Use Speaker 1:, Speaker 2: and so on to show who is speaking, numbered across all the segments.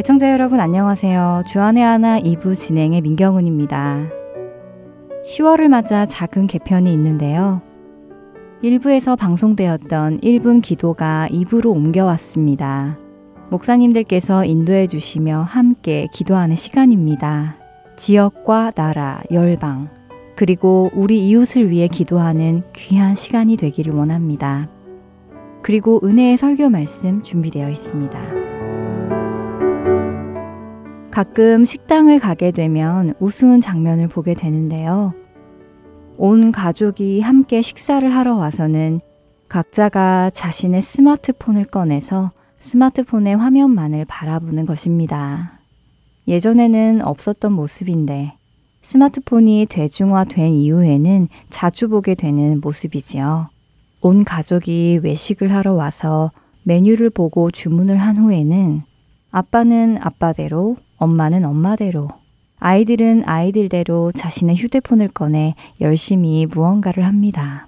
Speaker 1: 애청자 여러분 안녕하세요. 주안의 하나 2부 진행의 민경은입니다. 10월을 맞아 작은 개편이 있는데요. 1부에서 방송되었던 1분 기도가 2부로 옮겨왔습니다. 목사님들께서 인도해 주시며 함께 기도하는 시간입니다. 지역과 나라, 열방, 그리고 우리 이웃을 위해 기도하는 귀한 시간이 되기를 원합니다. 그리고 은혜의 설교 말씀 준비되어 있습니다. 가끔 식당을 가게 되면 우스운 장면을 보게 되는데요. 온 가족이 함께 식사를 하러 와서는 각자가 자신의 스마트폰을 꺼내서 스마트폰의 화면만을 바라보는 것입니다. 예전에는 없었던 모습인데 스마트폰이 대중화된 이후에는 자주 보게 되는 모습이지요. 온 가족이 외식을 하러 와서 메뉴를 보고 주문을 한 후에는 아빠는 아빠대로, 엄마는 엄마대로, 아이들은 아이들대로 자신의 휴대폰을 꺼내 열심히 무언가를 합니다.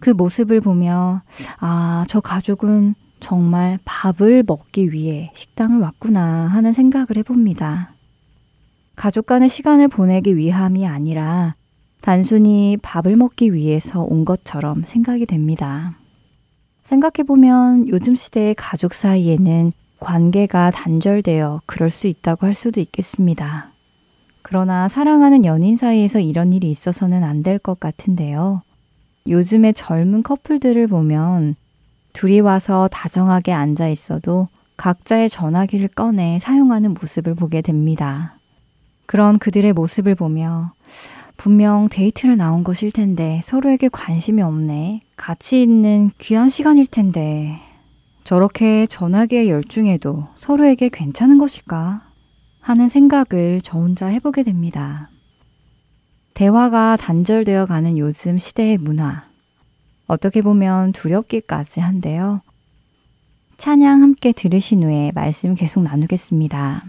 Speaker 1: 그 모습을 보며, 아, 저 가족은 정말 밥을 먹기 위해 식당을 왔구나 하는 생각을 해봅니다. 가족 간의 시간을 보내기 위함이 아니라 단순히 밥을 먹기 위해서 온 것처럼 생각이 됩니다. 생각해보면 요즘 시대의 가족 사이에는 관계가 단절되어 그럴 수 있다고 할 수도 있겠습니다. 그러나 사랑하는 연인 사이에서 이런 일이 있어서는 안 될 것 같은데요. 요즘의 젊은 커플들을 보면 둘이 와서 다정하게 앉아 있어도 각자의 전화기를 꺼내 사용하는 모습을 보게 됩니다. 그런 그들의 모습을 보며 분명 데이트를 나온 것일 텐데 서로에게 관심이 없네. 같이 있는 귀한 시간일 텐데 저렇게 전화기에 열중해도 서로에게 괜찮은 것일까 하는 생각을 저 혼자 해보게 됩니다. 대화가 단절되어 가는 요즘 시대의 문화. 어떻게 보면 두렵기까지 한데요. 찬양 함께 들으신 후에 말씀 계속 나누겠습니다.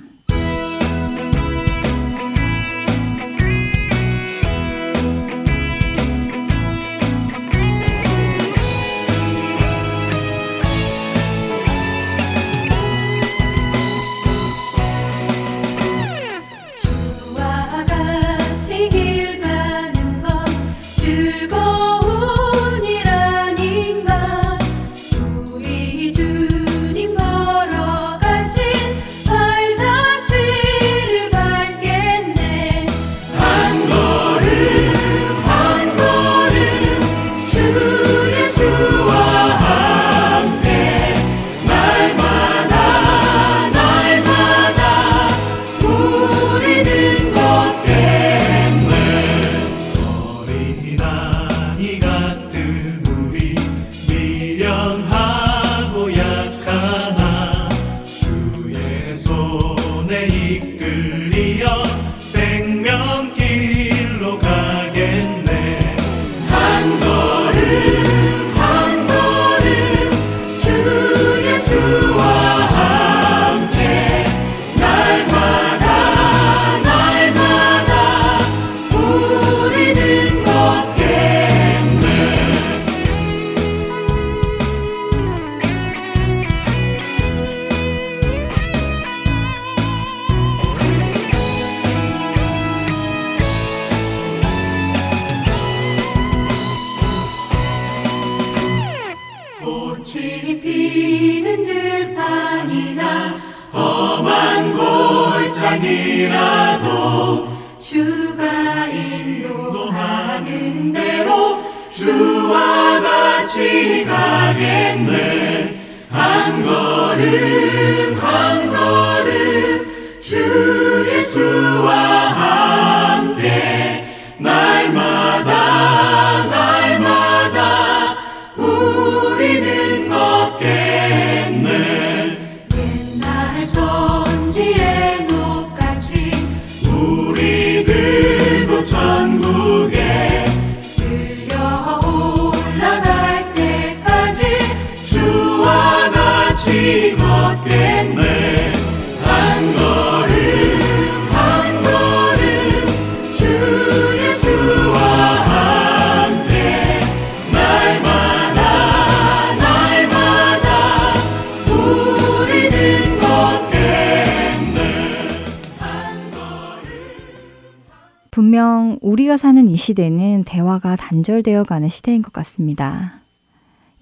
Speaker 1: 우리가 사는 이 시대는 대화가 단절되어 가는 시대인 것 같습니다.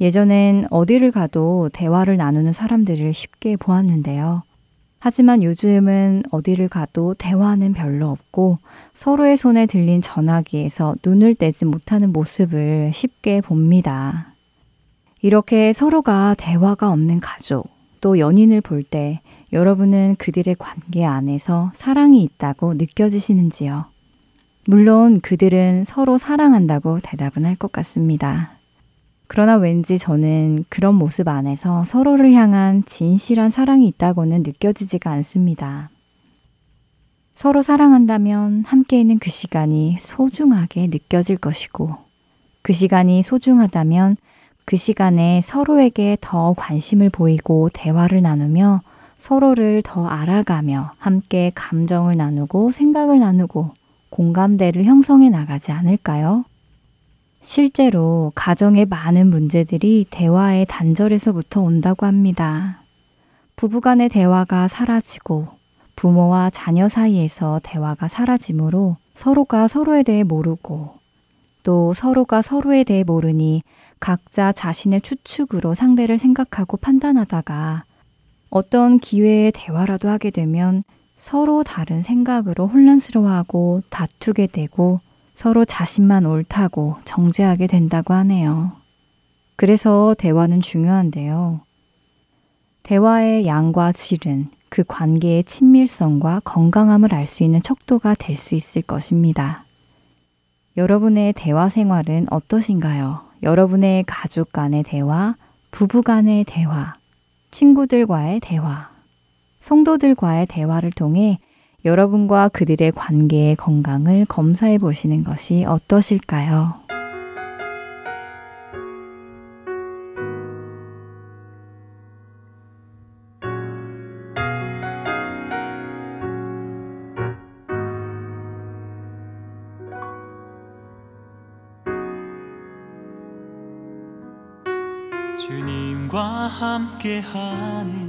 Speaker 1: 예전엔 어디를 가도 대화를 나누는 사람들을 쉽게 보았는데요. 하지만 요즘은 어디를 가도 대화는 별로 없고 서로의 손에 들린 전화기에서 눈을 떼지 못하는 모습을 쉽게 봅니다. 이렇게 서로가 대화가 없는 가족, 또 연인을 볼 때 여러분은 그들의 관계 안에서 사랑이 있다고 느껴지시는지요? 물론 그들은 서로 사랑한다고 대답은 할 것 같습니다. 그러나 왠지 저는 그런 모습 안에서 서로를 향한 진실한 사랑이 있다고는 느껴지지가 않습니다. 서로 사랑한다면 함께 있는 그 시간이 소중하게 느껴질 것이고, 그 시간이 소중하다면 그 시간에 서로에게 더 관심을 보이고 대화를 나누며 서로를 더 알아가며 함께 감정을 나누고 생각을 나누고 공감대를 형성해 나가지 않을까요? 실제로 가정의 많은 문제들이 대화의 단절에서부터 온다고 합니다. 부부간의 대화가 사라지고 부모와 자녀 사이에서 대화가 사라지므로 서로가 서로에 대해 모르고 또 서로가 서로에 대해 모르니 각자 자신의 추측으로 상대를 생각하고 판단하다가 어떤 기회에 대화라도 하게 되면 서로 다른 생각으로 혼란스러워하고 다투게 되고 서로 자신만 옳다고 정죄하게 된다고 하네요. 그래서 대화는 중요한데요. 대화의 양과 질은 그 관계의 친밀성과 건강함을 알 수 있는 척도가 될 수 있을 것입니다. 여러분의 대화 생활은 어떠신가요? 여러분의 가족 간의 대화, 부부 간의 대화, 친구들과의 대화, 성도들과의 대화를 통해 여러분과 그들의 관계의 건강을 검사해 보시는 것이 어떠실까요?
Speaker 2: 함께하는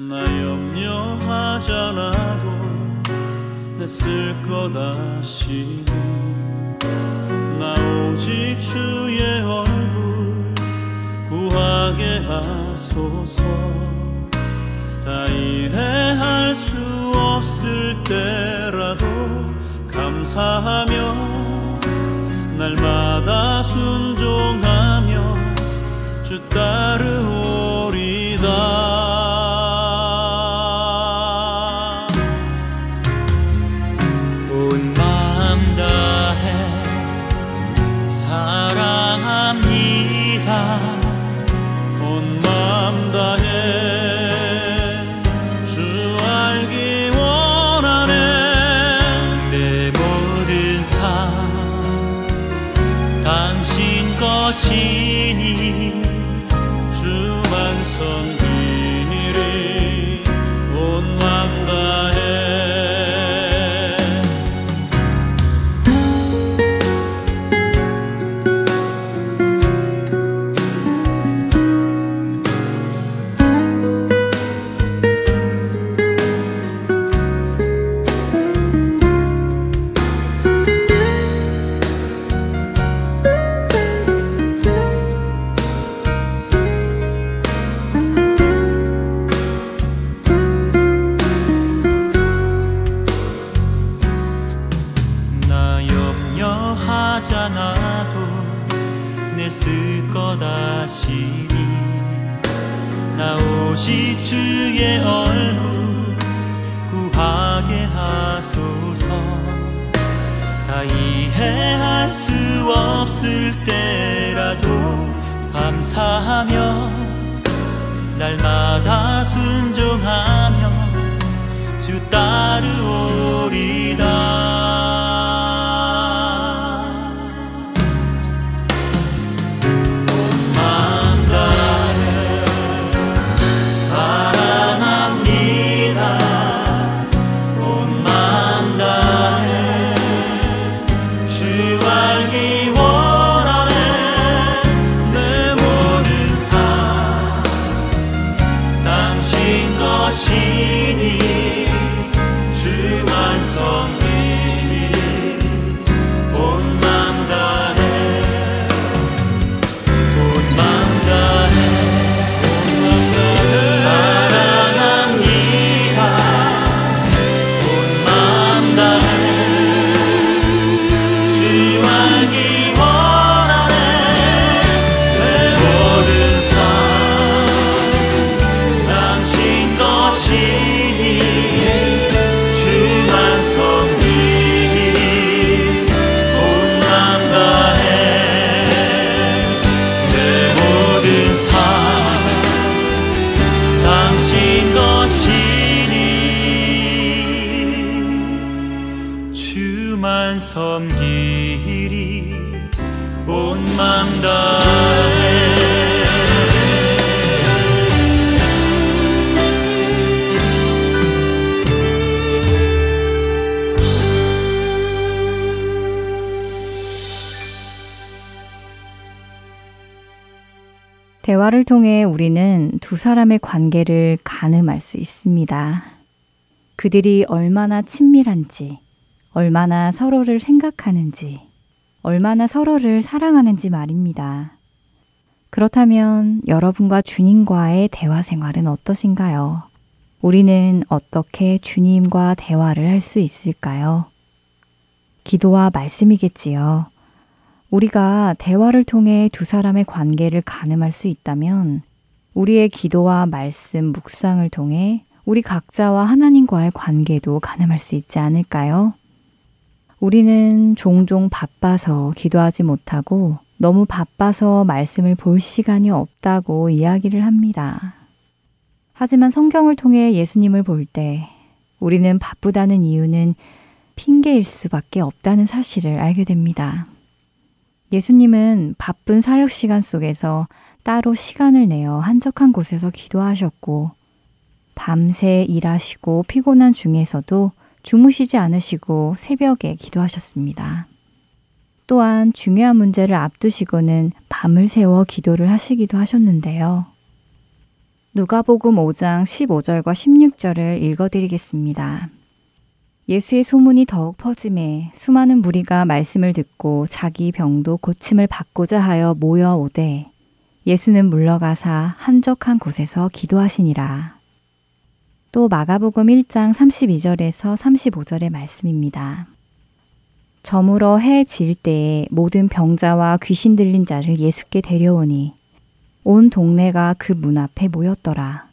Speaker 2: 나 염려하잖아도 냈을것 아시니 나 오직 주의 얼굴 구하게 하소서. 다 이해할 수 없을 때라도 감사하며 날마다 순종하며 주 따르오
Speaker 1: 她 사람의 관계를 가늠할 수 있습니다. 그들이 얼마나 친밀한지, 얼마나 서로를 생각하는지, 얼마나 서로를 사랑하는지 말입니다. 그렇다면 여러분과 주님과의 대화 생활은 어떠신가요? 우리는 어떻게 주님과 대화를 할 수 있을까요? 기도와 말씀이겠지요. 우리가 대화를 통해 두 사람의 관계를 가늠할 수 있다면 우리의 기도와 말씀, 묵상을 통해 우리 각자와 하나님과의 관계도 가늠할 수 있지 않을까요? 우리는 종종 바빠서 기도하지 못하고 너무 바빠서 말씀을 볼 시간이 없다고 이야기를 합니다. 하지만 성경을 통해 예수님을 볼 때 우리는 바쁘다는 이유는 핑계일 수밖에 없다는 사실을 알게 됩니다. 예수님은 바쁜 사역 시간 속에서 따로 시간을 내어 한적한 곳에서 기도하셨고, 밤새 일하시고 피곤한 중에서도 주무시지 않으시고 새벽에 기도하셨습니다. 또한 중요한 문제를 앞두시고는 밤을 새워 기도를 하시기도 하셨는데요. 누가복음 5장 15절과 16절을 읽어드리겠습니다. 예수의 소문이 더욱 퍼짐에 수많은 무리가 말씀을 듣고 자기 병도 고침을 받고자 하여 모여오되 예수는 물러가사 한적한 곳에서 기도하시니라. 또 마가복음 1장 32절에서 35절의 말씀입니다. 저물어 해 질 때에 모든 병자와 귀신 들린 자를 예수께 데려오니 온 동네가 그 문 앞에 모였더라.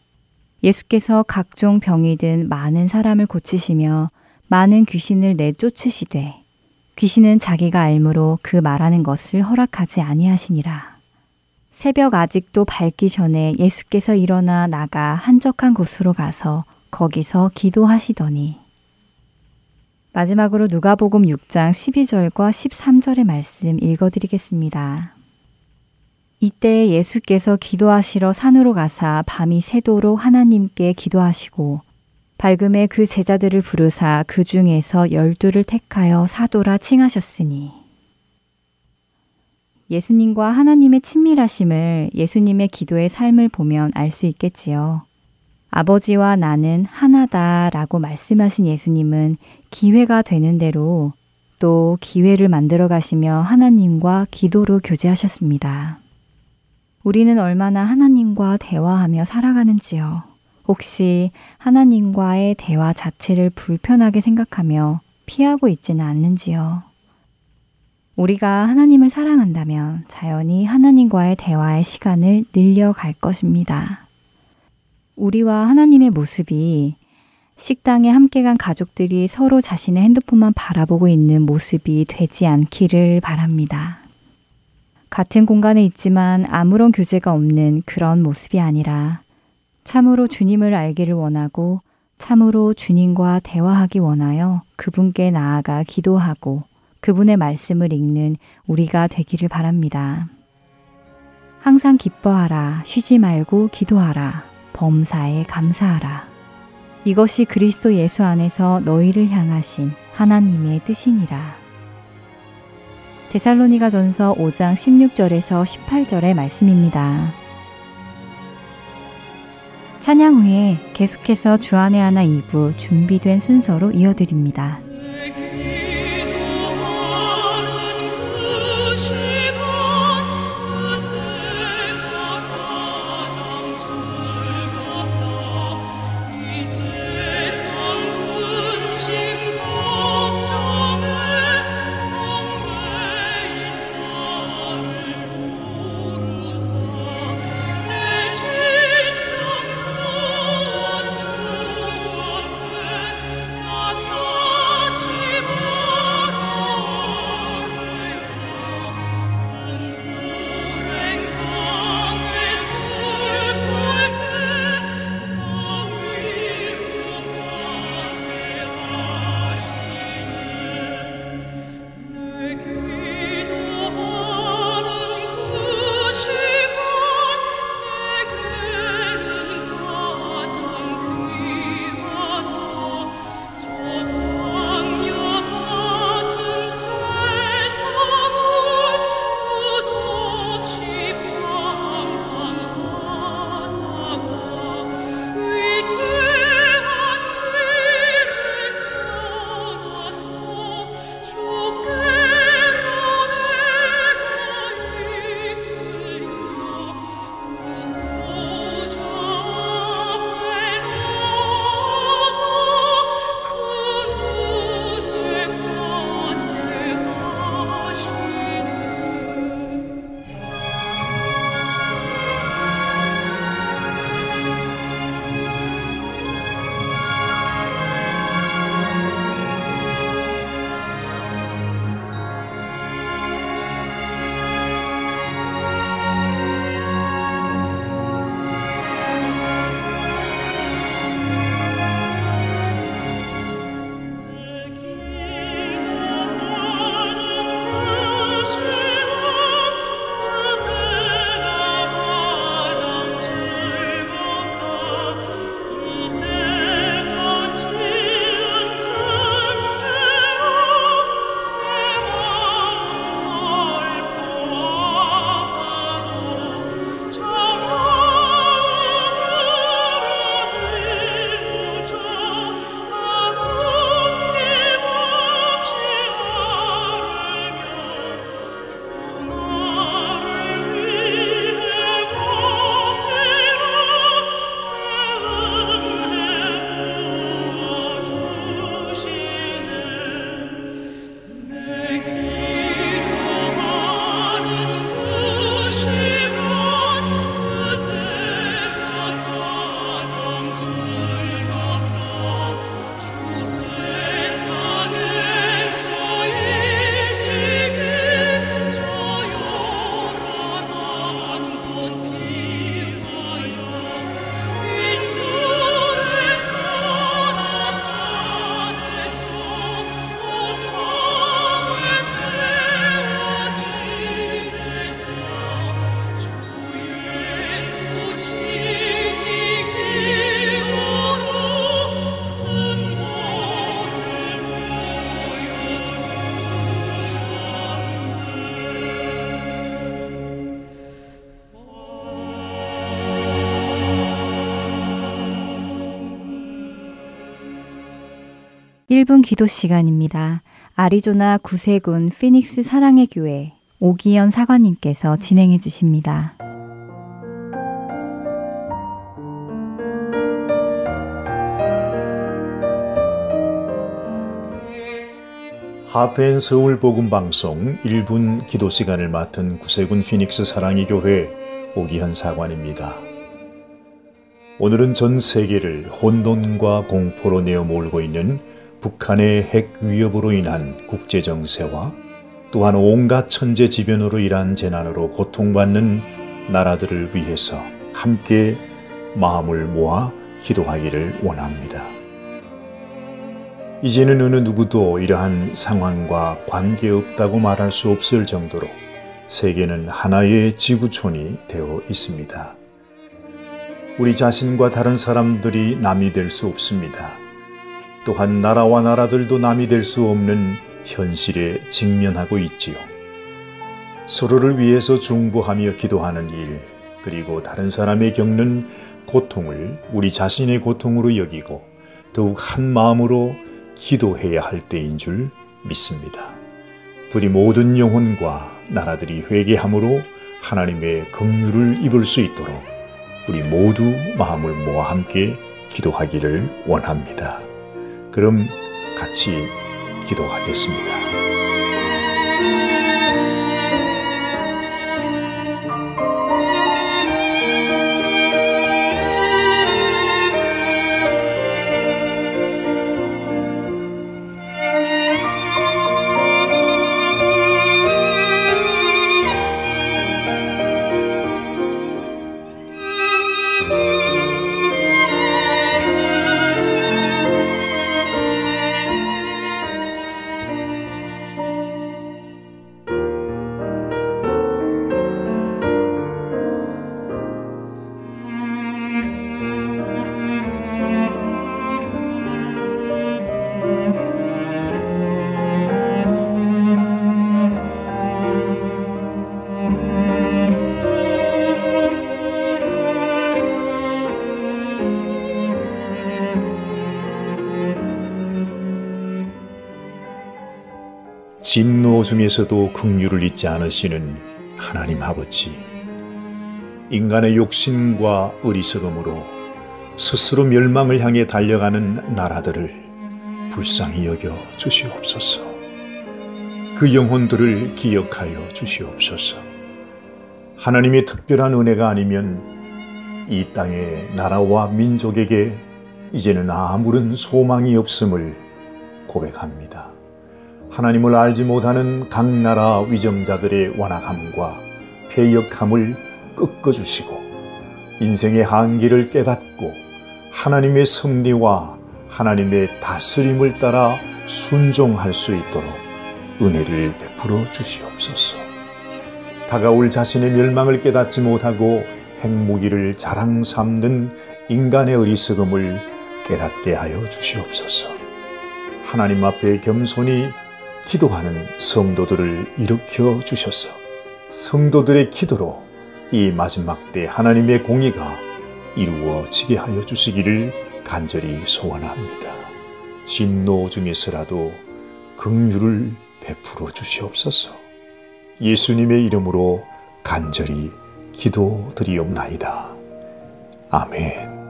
Speaker 1: 예수께서 각종 병이 든 많은 사람을 고치시며 많은 귀신을 내쫓으시되 귀신은 자기가 알므로 그 말하는 것을 허락하지 아니하시니라. 새벽 아직도 밝기 전에 예수께서 일어나 나가 한적한 곳으로 가서 거기서 기도하시더니 마지막으로 누가복음 6장 12절과 13절의 말씀 읽어드리겠습니다. 이때 예수께서 기도하시러 산으로 가사 밤이 새도록 하나님께 기도하시고 밝음에 그 제자들을 부르사 그 중에서 열두를 택하여 사도라 칭하셨으니 예수님과 하나님의 친밀하심을 예수님의 기도의 삶을 보면 알 수 있겠지요. 아버지와 나는 하나다 라고 말씀하신 예수님은 기회가 되는 대로 또 기회를 만들어 가시며 하나님과 기도로 교제하셨습니다. 우리는 얼마나 하나님과 대화하며 살아가는지요. 혹시 하나님과의 대화 자체를 불편하게 생각하며 피하고 있지는 않는지요? 우리가 하나님을 사랑한다면 자연히 하나님과의 대화의 시간을 늘려갈 것입니다. 우리와 하나님의 모습이 식당에 함께 간 가족들이 서로 자신의 핸드폰만 바라보고 있는 모습이 되지 않기를 바랍니다. 같은 공간에 있지만 아무런 교제가 없는 그런 모습이 아니라 참으로 주님을 알기를 원하고 참으로 주님과 대화하기 원하여 그분께 나아가 기도하고 그분의 말씀을 읽는 우리가 되기를 바랍니다. 항상 기뻐하라, 쉬지 말고 기도하라, 범사에 감사하라. 이것이 그리스도 예수 안에서 너희를 향하신 하나님의 뜻이니라. 데살로니가 전서 5장 16절에서 18절의 말씀입니다. 찬양 후에 계속해서 주안의 하나 2부 준비된 순서로 이어드립니다. 1분 기도 시간입니다. 아리조나 구세군 피닉스 사랑의 교회 오기연 사관님께서 진행해 주십니다.
Speaker 3: 하트앤 서울 복음 방송 1분 기도 시간을 맡은 구세군 피닉스 사랑의 교회 오기현 사관입니다. 오늘은 전 세계를 혼돈과 공포로 내어 몰고 있는 북한의 핵 위협으로 인한 국제 정세와 또한 온갖 천재지변으로 인한 재난으로 고통받는 나라들을 위해서 함께 마음을 모아 기도하기를 원합니다. 이제는 어느 누구도 이러한 상황과 관계없다고 말할 수 없을 정도로 세계는 하나의 지구촌이 되어 있습니다. 우리 자신과 다른 사람들이 남이 될 수 없습니다. 또한 나라와 나라들도 남이 될 수 없는 현실에 직면하고 있지요. 서로를 위해서 중보하며 기도하는 일, 그리고 다른 사람의 겪는 고통을 우리 자신의 고통으로 여기고 더욱 한 마음으로 기도해야 할 때인 줄 믿습니다. 부디 모든 영혼과 나라들이 회개함으로 하나님의 긍휼을 입을 수 있도록 우리 모두 마음을 모아 함께 기도하기를 원합니다. 그럼 같이 기도하겠습니다. 진노 중에서도 긍휼을 잊지 않으시는 하나님 아버지. 인간의 욕심과 어리석음으로 스스로 멸망을 향해 달려가는 나라들을 불쌍히 여겨 주시옵소서. 그 영혼들을 기억하여 주시옵소서. 하나님의 특별한 은혜가 아니면 이 땅의 나라와 민족에게 이제는 아무런 소망이 없음을 고백합니다. 하나님을 알지 못하는 각 나라 위정자들의 완악함과 폐역함을 꺾어주시고 인생의 한계를 깨닫고 하나님의 섭리와 하나님의 다스림을 따라 순종할 수 있도록 은혜를 베풀어 주시옵소서. 다가올 자신의 멸망을 깨닫지 못하고 행무기를 자랑 삼는 인간의 어리석음을 깨닫게 하여 주시옵소서. 하나님 앞에 겸손히 기도하는 성도들을 일으켜 주셔서 성도들의 기도로 이 마지막 때 하나님의 공의가 이루어지게 하여 주시기를 간절히 소원합니다. 진노 중에서라도 긍휼을 베풀어 주시옵소서. 예수님의 이름으로 간절히 기도드리옵나이다. 아멘.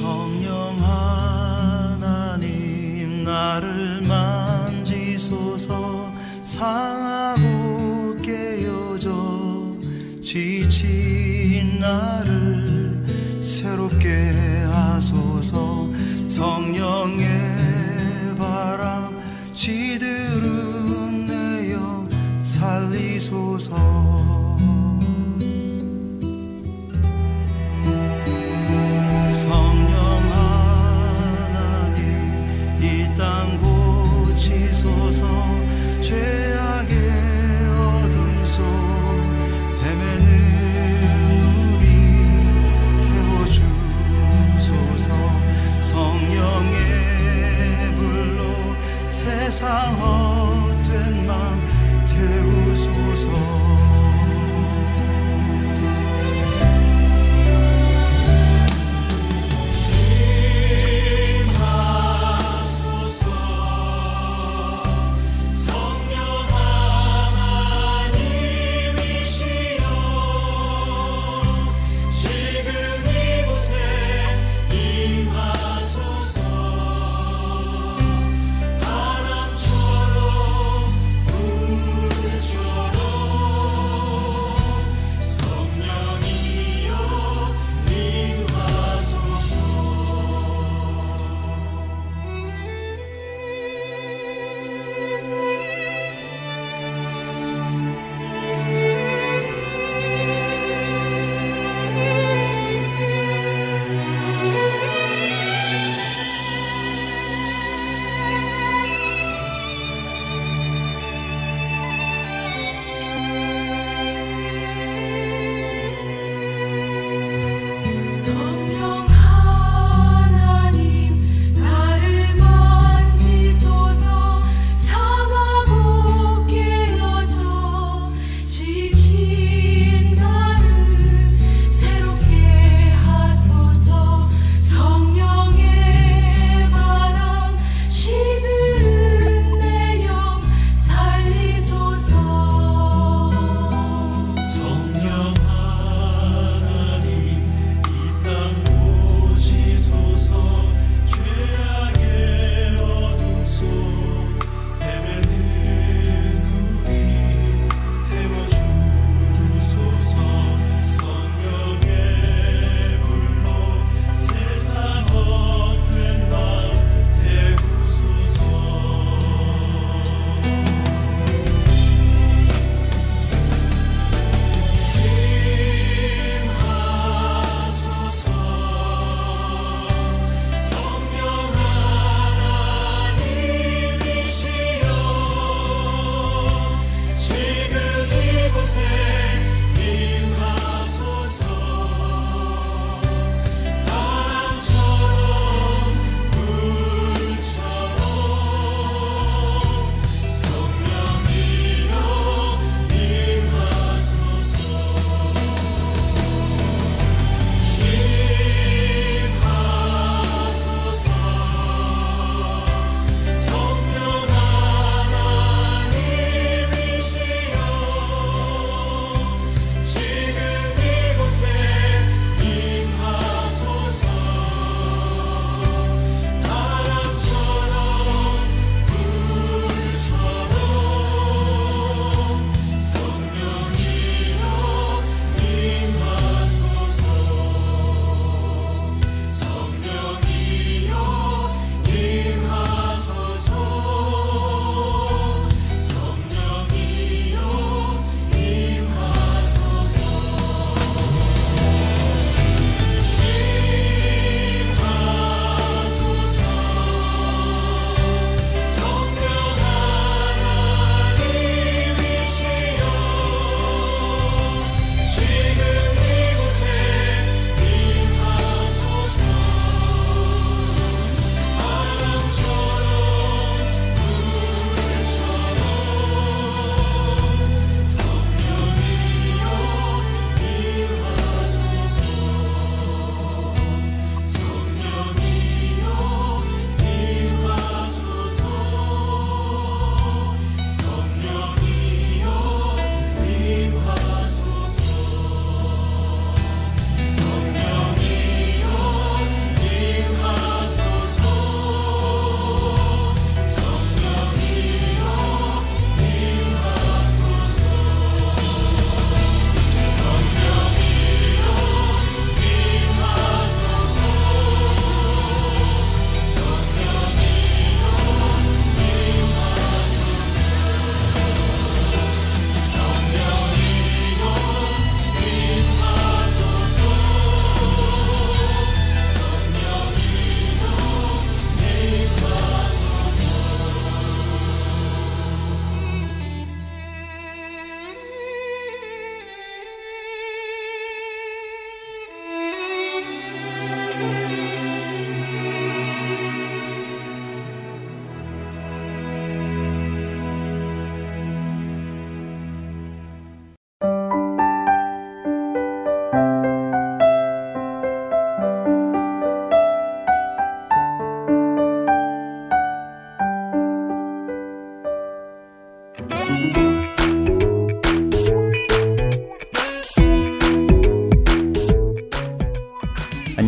Speaker 2: 성령 하나님 나를 만지소서 상하고 깨어져 지친 나를 새롭게 하소서. 성 세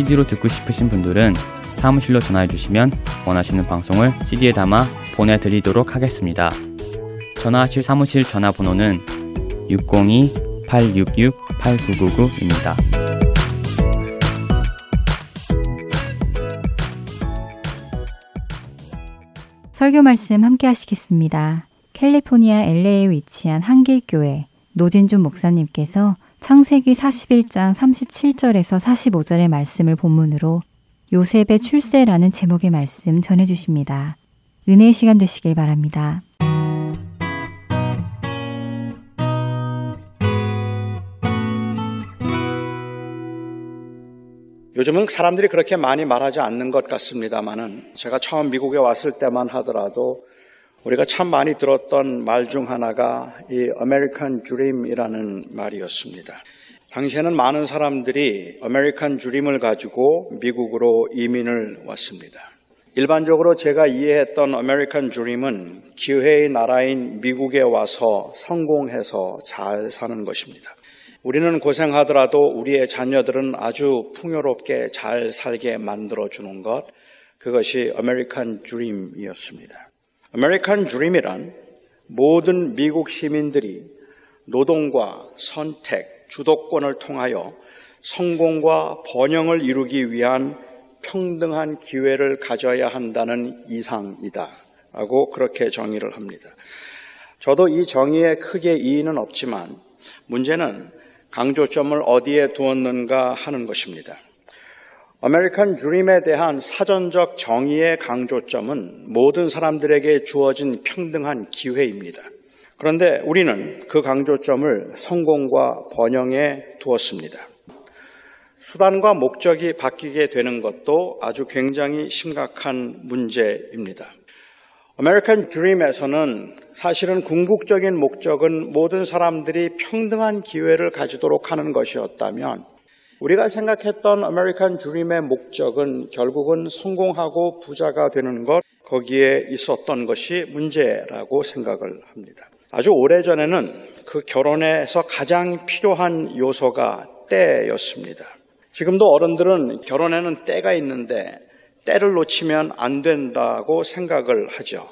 Speaker 4: CD로 듣고 싶으신 분들은 사무실로 전화해 주시면 원하시는 방송을 CD에 담아 보내드리도록 하겠습니다. 전화하실 사무실 전화번호는 602-866-8999입니다.
Speaker 1: 설교 말씀 함께 하시겠습니다. 캘리포니아 LA에 위치한 한길교회 노진준 목사님께서 창세기 41장 37절에서 45절의 말씀을 본문으로 요셉의 출세라는 제목의 말씀 전해 주십니다. 은혜의 시간 되시길 바랍니다.
Speaker 5: 요즘은 사람들이 그렇게 많이 말하지 않는 것 같습니다만은 제가 처음 미국에 왔을 때만 하더라도 우리가 참 많이 들었던 말 중 하나가 이 아메리칸 드림이라는 말이었습니다. 당시에는 많은 사람들이 아메리칸 드림을 가지고 미국으로 이민을 왔습니다. 일반적으로 제가 이해했던 아메리칸 드림은 기회의 나라인 미국에 와서 성공해서 잘 사는 것입니다. 우리는 고생하더라도 우리의 자녀들은 아주 풍요롭게 잘 살게 만들어주는 것, 그것이 아메리칸 드림이었습니다. 아메리칸 드림이란 모든 미국 시민들이 노동과 선택, 주도권을 통하여 성공과 번영을 이루기 위한 평등한 기회를 가져야 한다는 이상이다. 라고 그렇게 정의를 합니다. 저도 이 정의에 크게 이의는 없지만 문제는 강조점을 어디에 두었는가 하는 것입니다. 아메리칸 드림에 대한 사전적 정의의 강조점은 모든 사람들에게 주어진 평등한 기회입니다. 그런데 우리는 그 강조점을 성공과 번영에 두었습니다. 수단과 목적이 바뀌게 되는 것도 아주 굉장히 심각한 문제입니다. 아메리칸 드림에서는 사실은 궁극적인 목적은 모든 사람들이 평등한 기회를 가지도록 하는 것이었다면 우리가 생각했던 아메리칸 드림의 목적은 결국은 성공하고 부자가 되는 것, 거기에 있었던 것이 문제라고 생각을 합니다. 아주 오래전에는 그 결혼에서 가장 필요한 요소가 때였습니다. 지금도 어른들은 결혼에는 때가 있는데 때를 놓치면 안 된다고 생각을 하죠.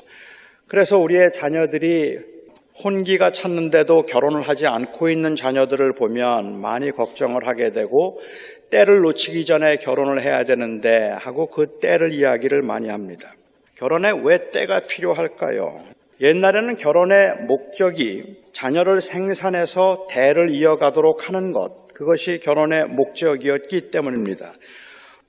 Speaker 5: 그래서 우리의 자녀들이 혼기가 찼는데도 결혼을 하지 않고 있는 자녀들을 보면 많이 걱정을 하게 되고 때를 놓치기 전에 결혼을 해야 되는데 하고 그 때를 이야기를 많이 합니다. 결혼에 왜 때가 필요할까요? 옛날에는 결혼의 목적이 자녀를 생산해서 대를 이어가도록 하는 것, 그것이 결혼의 목적이었기 때문입니다.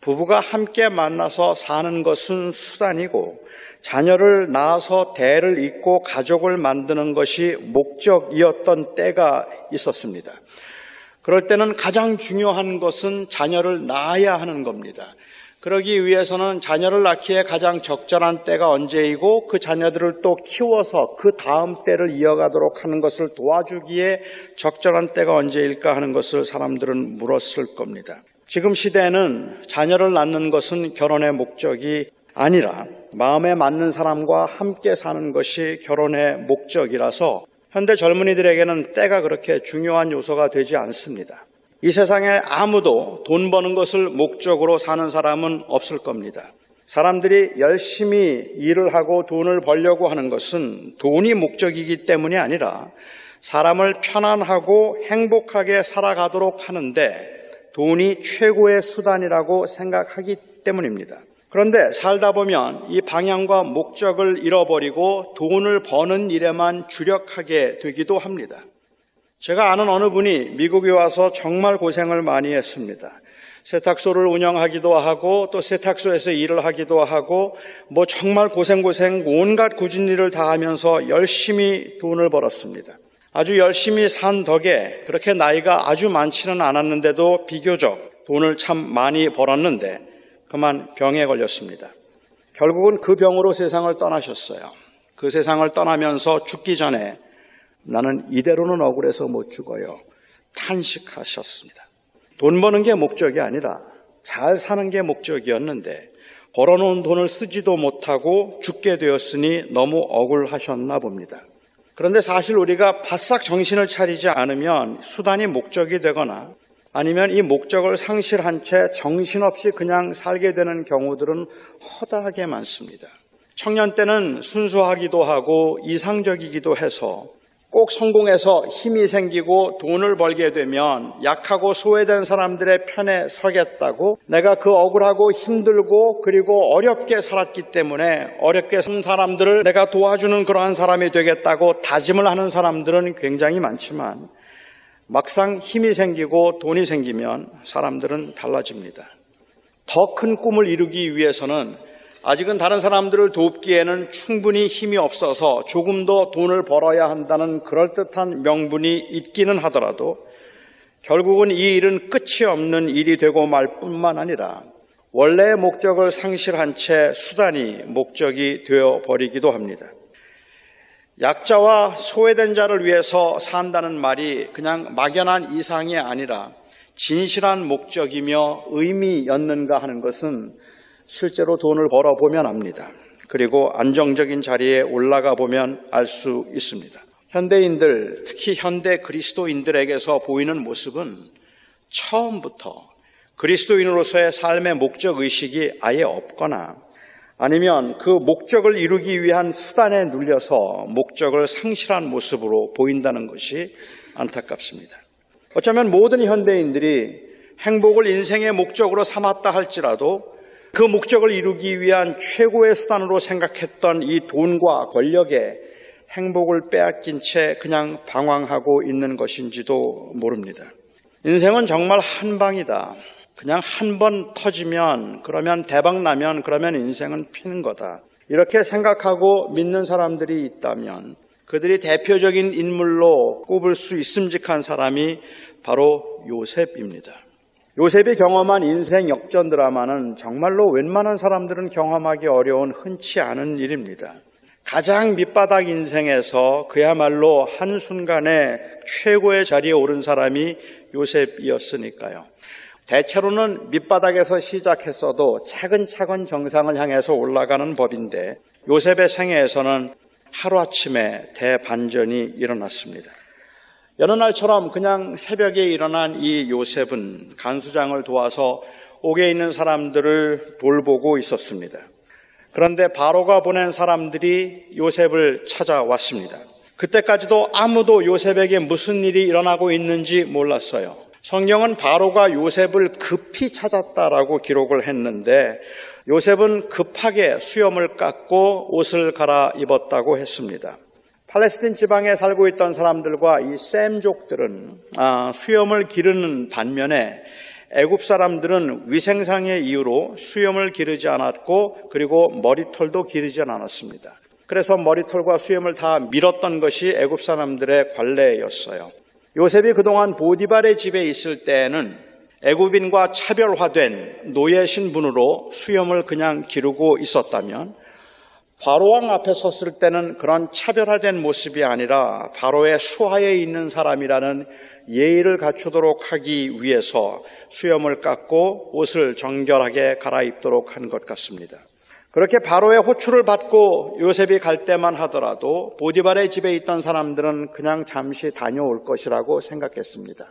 Speaker 5: 부부가 함께 만나서 사는 것은 수단이고 자녀를 낳아서 대를 잇고 가족을 만드는 것이 목적이었던 때가 있었습니다. 그럴 때는 가장 중요한 것은 자녀를 낳아야 하는 겁니다. 그러기 위해서는 자녀를 낳기에 가장 적절한 때가 언제이고 그 자녀들을 또 키워서 그 다음 때를 이어가도록 하는 것을 도와주기에 적절한 때가 언제일까 하는 것을 사람들은 물었을 겁니다. 지금 시대에는 자녀를 낳는 것은 결혼의 목적이 아니라 마음에 맞는 사람과 함께 사는 것이 결혼의 목적이라서 현대 젊은이들에게는 때가 그렇게 중요한 요소가 되지 않습니다. 이 세상에 아무도 돈 버는 것을 목적으로 사는 사람은 없을 겁니다. 사람들이 열심히 일을 하고 돈을 벌려고 하는 것은 돈이 목적이기 때문이 아니라 사람을 편안하고 행복하게 살아가도록 하는데 돈이 최고의 수단이라고 생각하기 때문입니다. 그런데 살다 보면 이 방향과 목적을 잃어버리고 돈을 버는 일에만 주력하게 되기도 합니다. 제가 아는 어느 분이 미국에 와서 정말 고생을 많이 했습니다. 세탁소를 운영하기도 하고 또 세탁소에서 일을 하기도 하고 뭐 정말 고생고생 온갖 굳은 일을 다 하면서 열심히 돈을 벌었습니다. 아주 열심히 산 덕에 그렇게 나이가 아주 많지는 않았는데도 비교적 돈을 참 많이 벌었는데 그만 병에 걸렸습니다. 결국은 그 병으로 세상을 떠나셨어요. 그 세상을 떠나면서 죽기 전에 나는 이대로는 억울해서 못 죽어요. 탄식하셨습니다. 돈 버는 게 목적이 아니라 잘 사는 게 목적이었는데 벌어놓은 돈을 쓰지도 못하고 죽게 되었으니 너무 억울하셨나 봅니다. 그런데 사실 우리가 바싹 정신을 차리지 않으면 수단이 목적이 되거나 아니면 이 목적을 상실한 채 정신없이 그냥 살게 되는 경우들은 허다하게 많습니다. 청년 때는 순수하기도 하고 이상적이기도 해서 꼭 성공해서 힘이 생기고 돈을 벌게 되면 약하고 소외된 사람들의 편에 서겠다고 내가 그 억울하고 힘들고 그리고 어렵게 살았기 때문에 어렵게 산 사람들을 내가 도와주는 그러한 사람이 되겠다고 다짐을 하는 사람들은 굉장히 많지만 막상 힘이 생기고 돈이 생기면 사람들은 달라집니다. 더 큰 꿈을 이루기 위해서는 아직은 다른 사람들을 돕기에는 충분히 힘이 없어서 조금 더 돈을 벌어야 한다는 그럴듯한 명분이 있기는 하더라도 결국은 이 일은 끝이 없는 일이 되고 말 뿐만 아니라 원래의 목적을 상실한 채 수단이 목적이 되어 버리기도 합니다. 약자와 소외된 자를 위해서 산다는 말이 그냥 막연한 이상이 아니라 진실한 목적이며 의미였는가 하는 것은 실제로 돈을 벌어보면 압니다. 그리고 안정적인 자리에 올라가 보면 알 수 있습니다. 현대인들, 특히 현대 그리스도인들에게서 보이는 모습은 처음부터 그리스도인으로서의 삶의 목적 의식이 아예 없거나 아니면 그 목적을 이루기 위한 수단에 눌려서 목적을 상실한 모습으로 보인다는 것이 안타깝습니다. 어쩌면 모든 현대인들이 행복을 인생의 목적으로 삼았다 할지라도 그 목적을 이루기 위한 최고의 수단으로 생각했던 이 돈과 권력에 행복을 빼앗긴 채 그냥 방황하고 있는 것인지도 모릅니다. 인생은 정말 한 방이다. 그냥 한 번 터지면, 그러면 대박 나면, 그러면 인생은 피는 거다. 이렇게 생각하고 믿는 사람들이 있다면, 그들이 대표적인 인물로 꼽을 수 있음직한 사람이 바로 요셉입니다. 요셉이 경험한 인생 역전 드라마는 정말로 웬만한 사람들은 경험하기 어려운 흔치 않은 일입니다. 가장 밑바닥 인생에서 그야말로 한순간에 최고의 자리에 오른 사람이 요셉이었으니까요. 대체로는 밑바닥에서 시작했어도 차근차근 정상을 향해서 올라가는 법인데 요셉의 생애에서는 하루아침에 대반전이 일어났습니다. 여느 날처럼 그냥 새벽에 일어난 이 요셉은 간수장을 도와서 옥에 있는 사람들을 돌보고 있었습니다. 그런데 바로가 보낸 사람들이 요셉을 찾아왔습니다. 그때까지도 아무도 요셉에게 무슨 일이 일어나고 있는지 몰랐어요. 성경은 바로가 요셉을 급히 찾았다라고 기록을 했는데 요셉은 급하게 수염을 깎고 옷을 갈아입었다고 했습니다. 팔레스틴 지방에 살고 있던 사람들과 이 셈족들은 아, 수염을 기르는 반면에 애굽 사람들은 위생상의 이유로 수염을 기르지 않았고 그리고 머리털도 기르지 않았습니다. 그래서 머리털과 수염을 다 밀었던 것이 애굽 사람들의 관례였어요. 요셉이 그동안 보디발의 집에 있을 때에는 애굽인과 차별화된 노예 신분으로 수염을 그냥 기르고 있었다면 바로왕 앞에 섰을 때는 그런 차별화된 모습이 아니라 바로의 수하에 있는 사람이라는 예의를 갖추도록 하기 위해서 수염을 깎고 옷을 정결하게 갈아입도록 한 것 같습니다. 그렇게 바로의 호출을 받고 요셉이 갈 때만 하더라도 보디발의 집에 있던 사람들은 그냥 잠시 다녀올 것이라고 생각했습니다.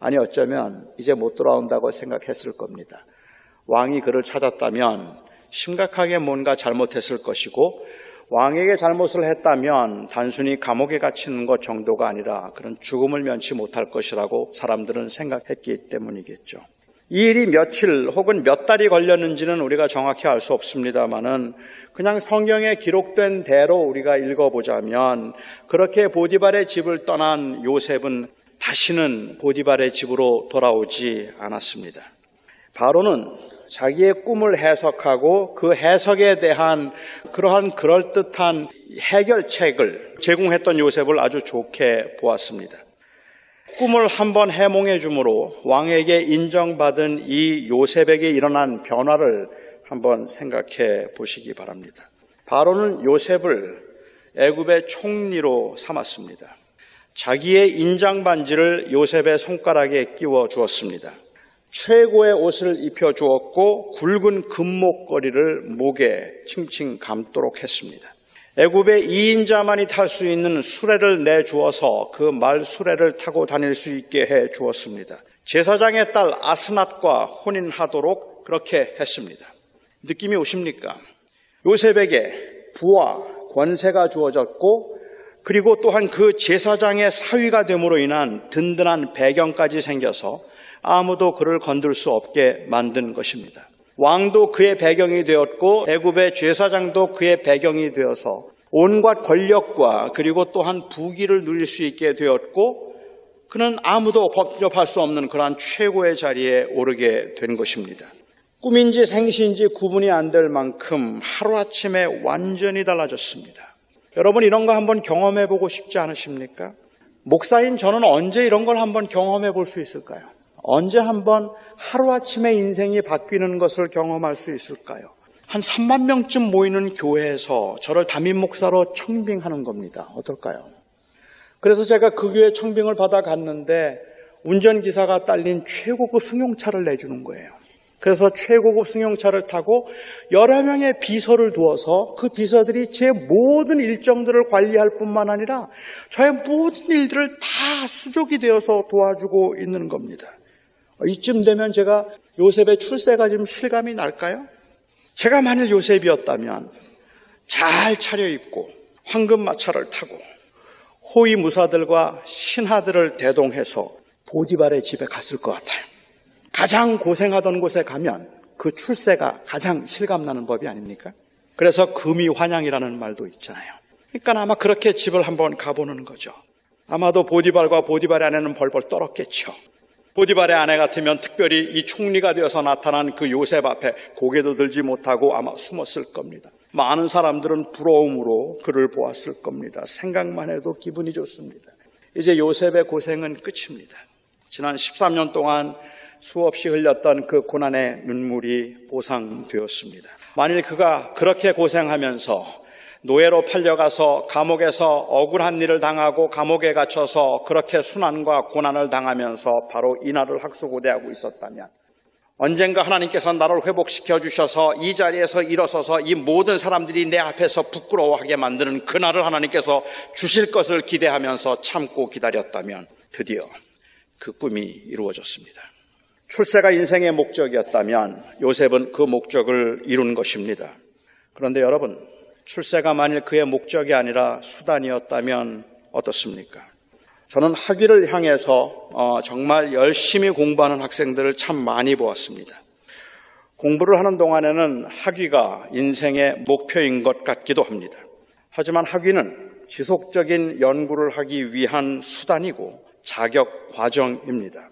Speaker 5: 아니 어쩌면 이제 못 돌아온다고 생각했을 겁니다. 왕이 그를 찾았다면 심각하게 뭔가 잘못했을 것이고 왕에게 잘못을 했다면 단순히 감옥에 갇히는 것 정도가 아니라 그런 죽음을 면치 못할 것이라고 사람들은 생각했기 때문이겠죠. 이 일이 며칠 혹은 몇 달이 걸렸는지는 우리가 정확히 알 수 없습니다만은 그냥 성경에 기록된 대로 우리가 읽어보자면 그렇게 보디발의 집을 떠난 요셉은 다시는 보디발의 집으로 돌아오지 않았습니다. 바로는 자기의 꿈을 해석하고 그 해석에 대한 그러한 그럴듯한 해결책을 제공했던 요셉을 아주 좋게 보았습니다. 꿈을 한번 해몽해 주므로 왕에게 인정받은 이 요셉에게 일어난 변화를 한번 생각해 보시기 바랍니다. 바로는 요셉을 애굽의 총리로 삼았습니다. 자기의 인장 반지를 요셉의 손가락에 끼워 주었습니다. 최고의 옷을 입혀 주었고 굵은 금목걸이를 목에 칭칭 감도록 했습니다. 애굽의 2인자만이 탈 수 있는 수레를 내 주어서 그 말 수레를 타고 다닐 수 있게 해 주었습니다. 제사장의 딸 아스낫과 혼인하도록 그렇게 했습니다. 느낌이 오십니까? 요셉에게 부와 권세가 주어졌고 그리고 또한 그 제사장의 사위가 됨으로 인한 든든한 배경까지 생겨서 아무도 그를 건들 수 없게 만든 것입니다. 왕도 그의 배경이 되었고 애굽의 제사장도 그의 배경이 되어서 온갖 권력과 그리고 또한 부귀를 누릴 수 있게 되었고 그는 아무도 법접할 수 없는 그러한 최고의 자리에 오르게 된 것입니다. 꿈인지 생시인지 구분이 안 될 만큼 하루아침에 완전히 달라졌습니다. 여러분 이런 거 한번 경험해 보고 싶지 않으십니까? 목사인 저는 언제 이런 걸 한번 경험해 볼 수 있을까요? 언제 한번 하루아침에 인생이 바뀌는 것을 경험할 수 있을까요? 한 3만 명쯤 모이는 교회에서 저를 담임 목사로 청빙하는 겁니다. 어떨까요? 그래서 제가 그 교회 청빙을 받아 갔는데 운전기사가 딸린 최고급 승용차를 내주는 거예요. 그래서 최고급 승용차를 타고 여러 명의 비서를 두어서 그 비서들이 제 모든 일정들을 관리할 뿐만 아니라 저의 모든 일들을 다 수족이 되어서 도와주고 있는 겁니다. 이쯤 되면 제가 요셉의 출세가 좀 실감이 날까요? 제가 만일 요셉이었다면 잘 차려입고 황금 마차를 타고 호위 무사들과 신하들을 대동해서 보디발의 집에 갔을 것 같아요. 가장 고생하던 곳에 가면 그 출세가 가장 실감나는 법이 아닙니까? 그래서 금이 환양이라는 말도 있잖아요. 그러니까 아마 그렇게 집을 한번 가보는 거죠. 아마도 보디발과 보디발의 아내는 벌벌 떨었겠죠. 보디발의 아내 같으면 특별히 이 총리가 되어서 나타난 그 요셉 앞에 고개도 들지 못하고 아마 숨었을 겁니다. 많은 사람들은 부러움으로 그를 보았을 겁니다. 생각만 해도 기분이 좋습니다. 이제 요셉의 고생은 끝입니다. 지난 13년 동안 수없이 흘렸던 그 고난의 눈물이 보상되었습니다. 만일 그가 그렇게 고생하면서 노예로 팔려가서 감옥에서 억울한 일을 당하고 감옥에 갇혀서 그렇게 순환과 고난을 당하면서 바로 이 날을 학수고대하고 있었다면 언젠가 하나님께서 나를 회복시켜 주셔서 이 자리에서 일어서서 이 모든 사람들이 내 앞에서 부끄러워하게 만드는 그날을 하나님께서 주실 것을 기대하면서 참고 기다렸다면 드디어 그 꿈이 이루어졌습니다. 출세가 인생의 목적이었다면 요셉은 그 목적을 이룬 것입니다. 그런데 여러분, 출세가 만일 그의 목적이 아니라 수단이었다면 어떻습니까? 저는 학위를 향해서 어, 정말 열심히 공부하는 학생들을 참 많이 보았습니다. 공부를 하는 동안에는 학위가 인생의 목표인 것 같기도 합니다. 하지만 학위는 지속적인 연구를 하기 위한 수단이고 자격 과정입니다.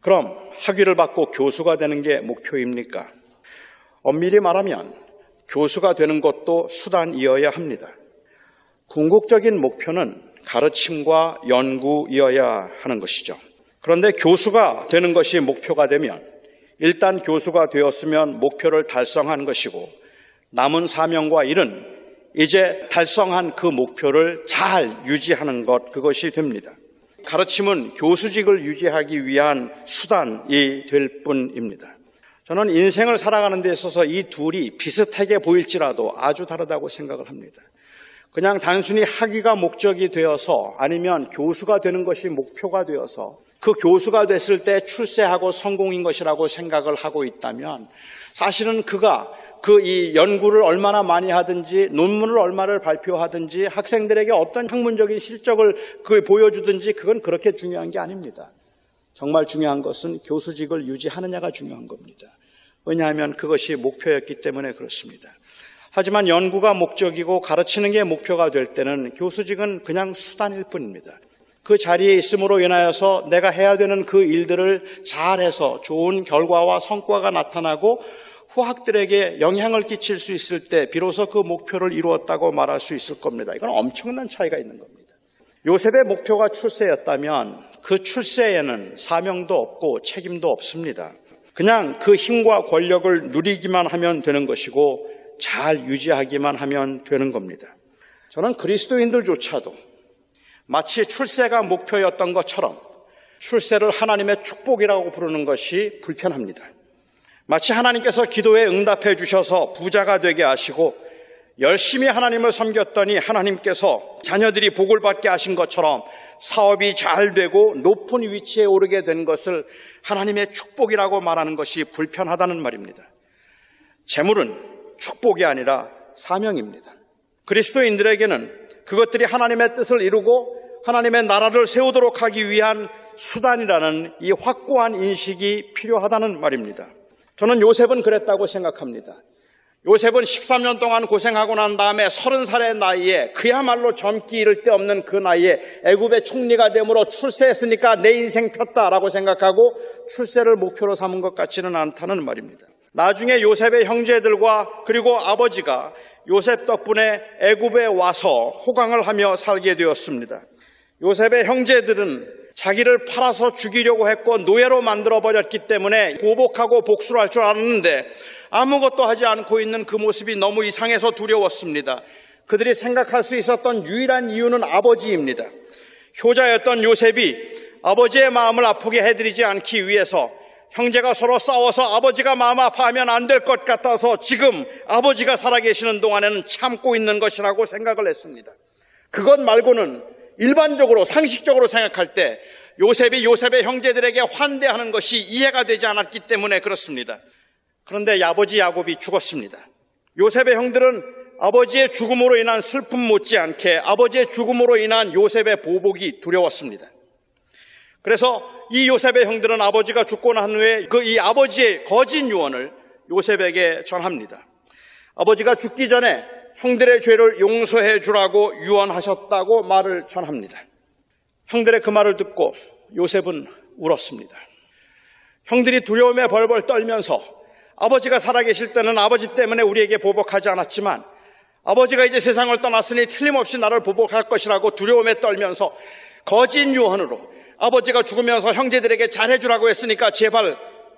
Speaker 5: 그럼 학위를 받고 교수가 되는 게 목표입니까? 엄밀히 말하면 교수가 되는 것도 수단이어야 합니다. 궁극적인 목표는 가르침과 연구이어야 하는 것이죠. 그런데 교수가 되는 것이 목표가 되면 일단 교수가 되었으면 목표를 달성한 것이고 남은 사명과 일은 이제 달성한 그 목표를 잘 유지하는 것 그것이 됩니다. 가르침은 교수직을 유지하기 위한 수단이 될 뿐입니다. 저는 인생을 살아가는 데 있어서 이 둘이 비슷하게 보일지라도 아주 다르다고 생각을 합니다. 그냥 단순히 학위가 목적이 되어서 아니면 교수가 되는 것이 목표가 되어서 그 교수가 됐을 때 출세하고 성공인 것이라고 생각을 하고 있다면 사실은 그가 그 이 연구를 얼마나 많이 하든지 논문을 얼마를 발표하든지 학생들에게 어떤 학문적인 실적을 그 보여주든지 그건 그렇게 중요한 게 아닙니다. 정말 중요한 것은 교수직을 유지하느냐가 중요한 겁니다. 왜냐하면 그것이 목표였기 때문에 그렇습니다. 하지만 연구가 목적이고 가르치는 게 목표가 될 때는 교수직은 그냥 수단일 뿐입니다. 그 자리에 있음으로 인하여서 내가 해야 되는 그 일들을 잘해서 좋은 결과와 성과가 나타나고 후학들에게 영향을 끼칠 수 있을 때 비로소 그 목표를 이루었다고 말할 수 있을 겁니다. 이건 엄청난 차이가 있는 겁니다. 요셉의 목표가 출세였다면 그 출세에는 사명도 없고 책임도 없습니다. 그냥 그 힘과 권력을 누리기만 하면 되는 것이고 잘 유지하기만 하면 되는 겁니다. 저는 그리스도인들조차도 마치 출세가 목표였던 것처럼 출세를 하나님의 축복이라고 부르는 것이 불편합니다. 마치 하나님께서 기도에 응답해 주셔서 부자가 되게 하시고 열심히 하나님을 섬겼더니 하나님께서 자녀들이 복을 받게 하신 것처럼 사업이 잘 되고 높은 위치에 오르게 된 것을 하나님의 축복이라고 말하는 것이 불편하다는 말입니다. 재물은 축복이 아니라 사명입니다. 그리스도인들에게는 그것들이 하나님의 뜻을 이루고 하나님의 나라를 세우도록 하기 위한 수단이라는 이 확고한 인식이 필요하다는 말입니다. 저는 요셉은 그랬다고 생각합니다. 요셉은 13년 동안 고생하고 난 다음에 30살의 나이에 그야말로 젊기 이를 데 없는 그 나이에 애굽의 총리가 되므로 출세했으니까 내 인생 폈다라고 생각하고 출세를 목표로 삼은 것 같지는 않다는 말입니다. 나중에 요셉의 형제들과 그리고 아버지가 요셉 덕분에 애굽에 와서 호강을 하며 살게 되었습니다. 요셉의 형제들은 자기를 팔아서 죽이려고 했고 노예로 만들어 버렸기 때문에 보복하고 복수를 할 줄 알았는데 아무것도 하지 않고 있는 그 모습이 너무 이상해서 두려웠습니다. 그들이 생각할 수 있었던 유일한 이유는 아버지입니다. 효자였던 요셉이 아버지의 마음을 아프게 해드리지 않기 위해서 형제가 서로 싸워서 아버지가 마음 아파하면 안 될 것 같아서 지금 아버지가 살아계시는 동안에는 참고 있는 것이라고 생각을 했습니다. 그것 말고는 일반적으로 상식적으로 생각할 때 요셉이 요셉의 형제들에게 환대하는 것이 이해가 되지 않았기 때문에 그렇습니다. 그런데 아버지 야곱이 죽었습니다. 요셉의 형들은 아버지의 죽음으로 인한 슬픔 못지않게 아버지의 죽음으로 인한 요셉의 보복이 두려웠습니다. 그래서 이 요셉의 형들은 아버지가 죽고 난 후에 그 이 아버지의 거짓 유언을 요셉에게 전합니다. 아버지가 죽기 전에 형들의 죄를 용서해 주라고 유언하셨다고 말을 전합니다. 형들의 그 말을 듣고 요셉은 울었습니다. 형들이 두려움에 벌벌 떨면서 아버지가 살아계실 때는 아버지 때문에 우리에게 보복하지 않았지만 아버지가 이제 세상을 떠났으니 틀림없이 나를 보복할 것이라고 두려움에 떨면서 거짓 유언으로 아버지가 죽으면서 형제들에게 잘해주라고 했으니까 제발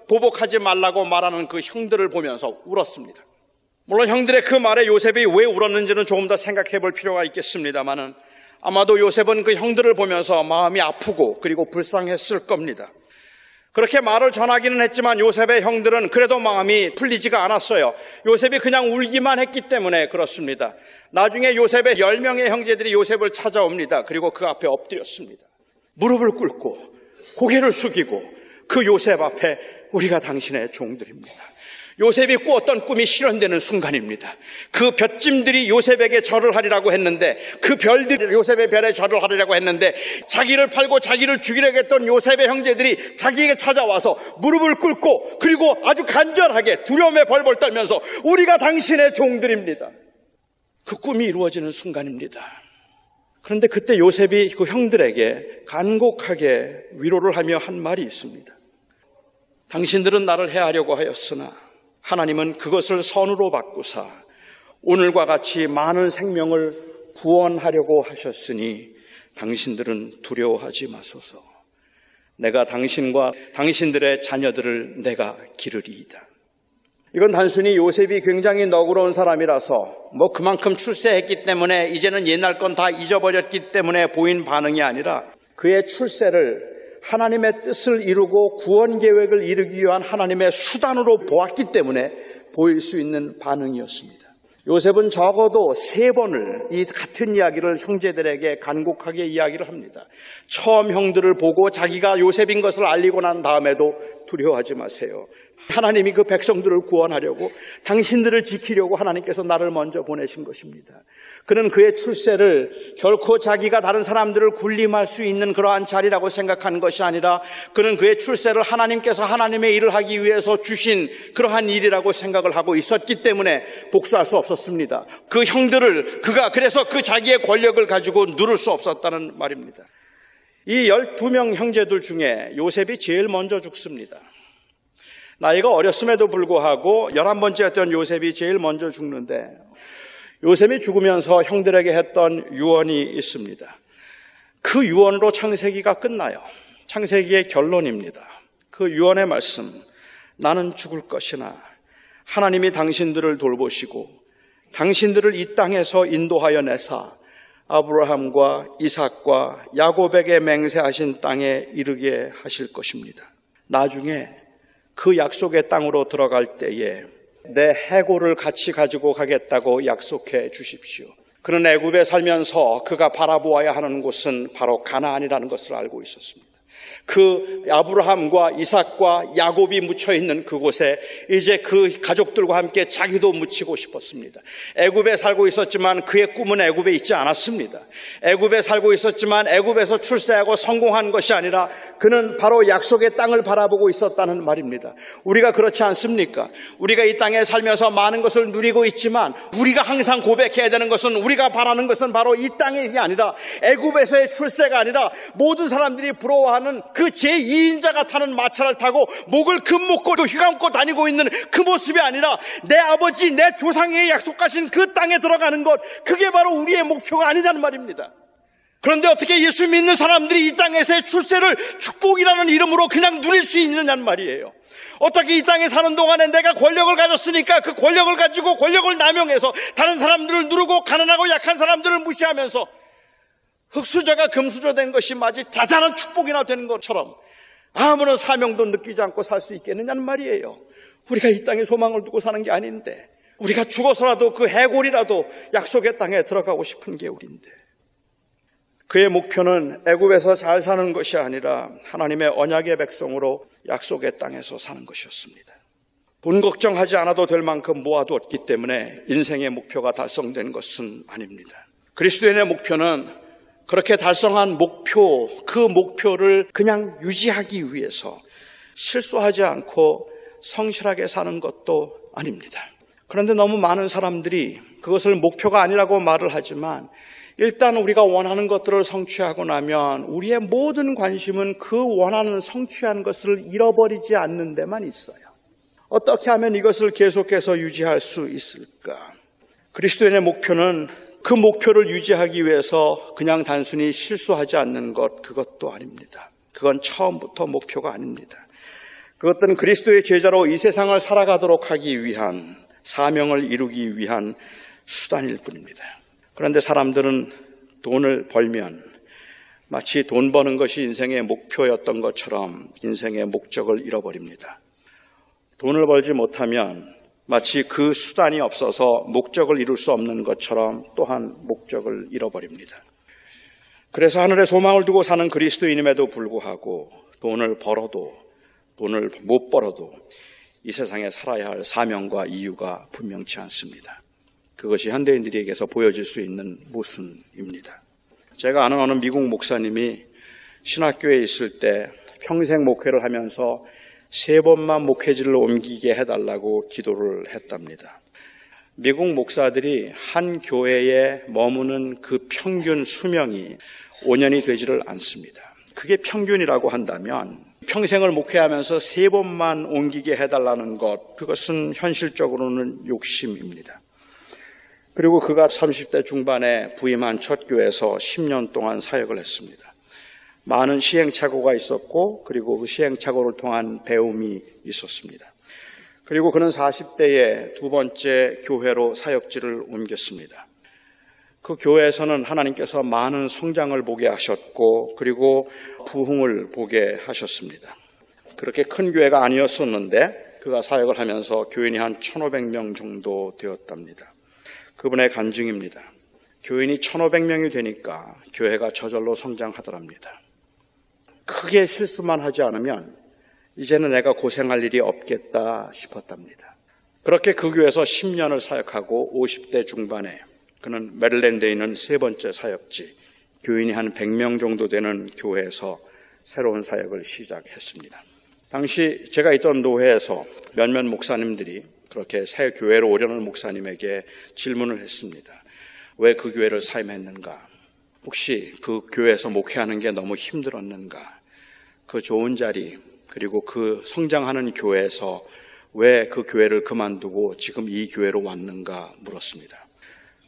Speaker 5: 보복하지 말라고 말하는 그 형들을 보면서 울었습니다. 물론 형들의 그 말에 요셉이 왜 울었는지는 조금 더 생각해 볼 필요가 있겠습니다만은 아마도 요셉은 그 형들을 보면서 마음이 아프고 그리고 불쌍했을 겁니다. 그렇게 말을 전하기는 했지만 요셉의 형들은 그래도 마음이 풀리지가 않았어요. 요셉이 그냥 울기만 했기 때문에 그렇습니다. 나중에 요셉의 10명의 형제들이 요셉을 찾아옵니다. 그리고 그 앞에 엎드렸습니다. 무릎을 꿇고 고개를 숙이고 그 요셉 앞에 우리가 당신의 종들입니다. 요셉이 꾸었던 꿈이 실현되는 순간입니다. 그 볕짐들이 요셉에게 절을 하리라고 했는데 그 별들이 요셉의 별에 절을 하리라고 했는데 자기를 팔고 자기를 죽이려고 했던 요셉의 형제들이 자기에게 찾아와서 무릎을 꿇고 그리고 아주 간절하게 두려움에 벌벌 떨면서 우리가 당신의 종들입니다. 그 꿈이 이루어지는 순간입니다. 그런데 그때 요셉이 그 형들에게 간곡하게 위로를 하며 한 말이 있습니다. 당신들은 나를 해하려고 하였으나 하나님은 그것을 선으로 바꾸사 오늘과 같이 많은 생명을 구원하려고 하셨으니 당신들은 두려워하지 마소서. 내가 당신과 당신들의 자녀들을 내가 기르리이다. 이건 단순히 요셉이 굉장히 너그러운 사람이라서 뭐 그만큼 출세했기 때문에 이제는 옛날 건 다 잊어버렸기 때문에 보인 반응이 아니라 그의 출세를 하나님의 뜻을 이루고 구원 계획을 이루기 위한 하나님의 수단으로 보았기 때문에 보일 수 있는 반응이었습니다. 요셉은 적어도 세 번을 이 같은 이야기를 형제들에게 간곡하게 이야기를 합니다. 처음 형들을 보고 자기가 요셉인 것을 알리고 난 다음에도 두려워하지 마세요. 하나님이 그 백성들을 구원하려고 당신들을 지키려고 하나님께서 나를 먼저 보내신 것입니다. 그는 그의 출세를 결코 자기가 다른 사람들을 군림할 수 있는 그러한 자리라고 생각하는 것이 아니라 그는 그의 출세를 하나님께서 하나님의 일을 하기 위해서 주신 그러한 일이라고 생각을 하고 있었기 때문에 복수할 수 없었습니다. 그 형들을 그가 그래서 그 자기의 권력을 가지고 누를 수 없었다는 말입니다. 이 12명 형제들 중에 요셉이 제일 먼저 죽습니다. 나이가 어렸음에도 불구하고 11번째였던 요셉이 제일 먼저 죽는데 요셉이 죽으면서 형들에게 했던 유언이 있습니다. 그 유언으로 창세기가 끝나요. 창세기의 결론입니다. 그 유언의 말씀, 나는 죽을 것이나 하나님이 당신들을 돌보시고 당신들을 이 땅에서 인도하여 내사 아브라함과 이삭과 야곱에게 맹세하신 땅에 이르게 하실 것입니다. 나중에 그 약속의 땅으로 들어갈 때에 내 해골을 같이 가지고 가겠다고 약속해 주십시오. 그는 애굽에 살면서 그가 바라보아야 하는 곳은 바로 가나안이라는 것을 알고 있었습니다. 그 아브라함과 이삭과 야곱이 묻혀 있는 그곳에 이제 그 가족들과 함께 자기도 묻히고 싶었습니다. 애굽에 살고 있었지만 그의 꿈은 애굽에 있지 않았습니다. 애굽에 살고 있었지만 애굽에서 출세하고 성공한 것이 아니라 그는 바로 약속의 땅을 바라보고 있었다는 말입니다. 우리가 그렇지 않습니까? 우리가 이 땅에 살면서 많은 것을 누리고 있지만 우리가 항상 고백해야 되는 것은 우리가 바라는 것은 바로 이 땅이 아니라 애굽에서의 출세가 아니라 모든 사람들이 부러워하는 그 제2인자가 타는 마차를 타고 목을 금목고 휘감고 다니고 있는 그 모습이 아니라 내 아버지 내 조상의 약속하신 그 땅에 들어가는 것 그게 바로 우리의 목표가 아니다는 말입니다. 그런데 어떻게 예수 믿는 사람들이 이 땅에서의 출세를 축복이라는 이름으로 그냥 누릴 수 있느냐는 말이에요. 어떻게 이 땅에 사는 동안에 내가 권력을 가졌으니까 그 권력을 가지고 권력을 남용해서 다른 사람들을 누르고 가난하고 약한 사람들을 무시하면서 흙수저가 금수저 된 것이 마치 대단한 축복이나 되는 것처럼 아무런 사명도 느끼지 않고 살 수 있겠느냐는 말이에요. 우리가 이 땅에 소망을 두고 사는 게 아닌데 우리가 죽어서라도 그 해골이라도 약속의 땅에 들어가고 싶은 게 우리인데 그의 목표는 애굽에서 잘 사는 것이 아니라 하나님의 언약의 백성으로 약속의 땅에서 사는 것이었습니다. 돈 걱정하지 않아도 될 만큼 모아두었기 때문에 인생의 목표가 달성된 것은 아닙니다. 그리스도인의 목표는 그렇게 달성한 목표, 그 목표를 그냥 유지하기 위해서 실수하지 않고 성실하게 사는 것도 아닙니다. 그런데 너무 많은 사람들이 그것을 목표가 아니라고 말을 하지만 일단 우리가 원하는 것들을 성취하고 나면 우리의 모든 관심은 그 원하는 성취한 것을 잃어버리지 않는 데만 있어요. 어떻게 하면 이것을 계속해서 유지할 수 있을까? 그리스도인의 목표는 그 목표를 유지하기 위해서 그냥 단순히 실수하지 않는 것, 그것도 아닙니다. 그건 처음부터 목표가 아닙니다. 그것들은 그리스도의 제자로 이 세상을 살아가도록 하기 위한 사명을 이루기 위한 수단일 뿐입니다. 그런데 사람들은 돈을 벌면 마치 돈 버는 것이 인생의 목표였던 것처럼 인생의 목적을 잃어버립니다. 돈을 벌지 못하면 마치 그 수단이 없어서 목적을 이룰 수 없는 것처럼 또한 목적을 잃어버립니다. 그래서 하늘에 소망을 두고 사는 그리스도인임에도 불구하고 돈을 벌어도 돈을 못 벌어도 이 세상에 살아야 할 사명과 이유가 분명치 않습니다. 그것이 현대인들에게서 보여질 수 있는 모순입니다. 제가 아는 어느 미국 목사님이 신학교에 있을 때 평생 목회를 하면서 세 번만 목회지를 옮기게 해달라고 기도를 했답니다. 미국 목사들이 한 교회에 머무는 그 평균 수명이 5년이 되지를 않습니다. 그게 평균이라고 한다면 평생을 목회하면서 세 번만 옮기게 해달라는 것, 그것은 현실적으로는 욕심입니다. 그리고 그가 30대 중반에 부임한 첫 교회에서 10년 동안 사역을 했습니다. 많은 시행착오가 있었고, 그리고 그 시행착오를 통한 배움이 있었습니다. 그리고 그는 40대에 두 번째 교회로 사역지를 옮겼습니다. 그 교회에서는 하나님께서 많은 성장을 보게 하셨고, 그리고 부흥을 보게 하셨습니다. 그렇게 큰 교회가 아니었었는데, 그가 사역을 하면서 교인이 한 1,500명 정도 되었답니다. 그분의 간증입니다. 교인이 1,500명이 되니까 교회가 저절로 성장하더랍니다. 크게 실수만 하지 않으면 이제는 내가 고생할 일이 없겠다 싶었답니다. 그렇게 그 교회에서 10년을 사역하고 50대 중반에 그는 메릴랜드에 있는 세 번째 사역지, 교인이 한 100명 정도 되는 교회에서 새로운 사역을 시작했습니다. 당시 제가 있던 노회에서 몇몇 목사님들이 그렇게 새 교회로 오려는 목사님에게 질문을 했습니다. 왜 그 교회를 사임했는가? 혹시 그 교회에서 목회하는 게 너무 힘들었는가? 그 좋은 자리, 그리고 그 성장하는 교회에서 왜 그 교회를 그만두고 지금 이 교회로 왔는가 물었습니다.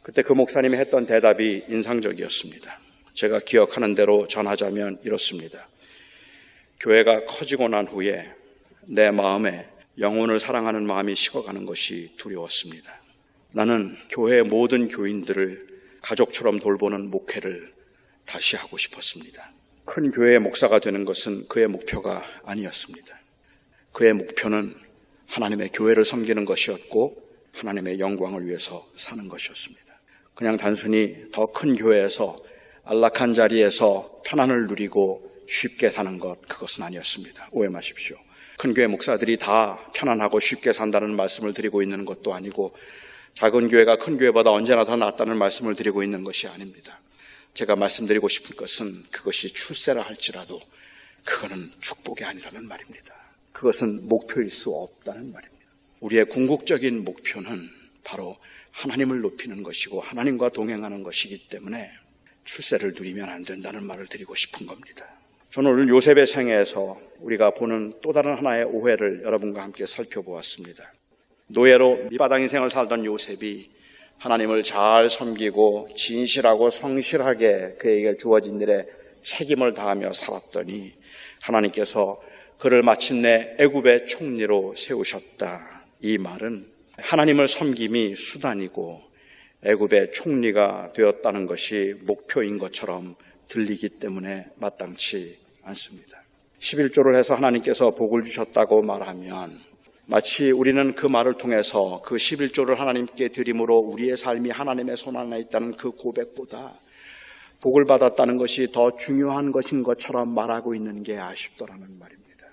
Speaker 5: 그때 그 목사님이 했던 대답이 인상적이었습니다. 제가 기억하는 대로 전하자면 이렇습니다. 교회가 커지고 난 후에 내 마음에 영혼을 사랑하는 마음이 식어가는 것이 두려웠습니다. 나는 교회의 모든 교인들을 가족처럼 돌보는 목회를 다시 하고 싶었습니다. 큰 교회의 목사가 되는 것은 그의 목표가 아니었습니다. 그의 목표는 하나님의 교회를 섬기는 것이었고 하나님의 영광을 위해서 사는 것이었습니다. 그냥 단순히 더 큰 교회에서 안락한 자리에서 편안을 누리고 쉽게 사는 것 그것은 아니었습니다. 오해 마십시오. 큰 교회 목사들이 다 편안하고 쉽게 산다는 말씀을 드리고 있는 것도 아니고 작은 교회가 큰 교회보다 언제나 더 낫다는 말씀을 드리고 있는 것이 아닙니다. 제가 말씀드리고 싶은 것은 그것이 출세라 할지라도 그거는 축복이 아니라는 말입니다. 그것은 목표일 수 없다는 말입니다. 우리의 궁극적인 목표는 바로 하나님을 높이는 것이고 하나님과 동행하는 것이기 때문에 출세를 누리면 안 된다는 말을 드리고 싶은 겁니다. 저는 오늘 요셉의 생애에서 우리가 보는 또 다른 하나의 오해를 여러분과 함께 살펴보았습니다. 노예로 밑바닥 인생을 살던 요셉이 하나님을 잘 섬기고 진실하고 성실하게 그에게 주어진 일에 책임을 다하며 살았더니 하나님께서 그를 마침내 애굽의 총리로 세우셨다. 이 말은 하나님을 섬김이 수단이고 애굽의 총리가 되었다는 것이 목표인 것처럼 들리기 때문에 마땅치 않습니다. 11조를 해서 하나님께서 복을 주셨다고 말하면 마치 우리는 그 말을 통해서 그 11조를 하나님께 드림으로 우리의 삶이 하나님의 손 안에 있다는 그 고백보다 복을 받았다는 것이 더 중요한 것인 것처럼 말하고 있는 게 아쉽더라는 말입니다.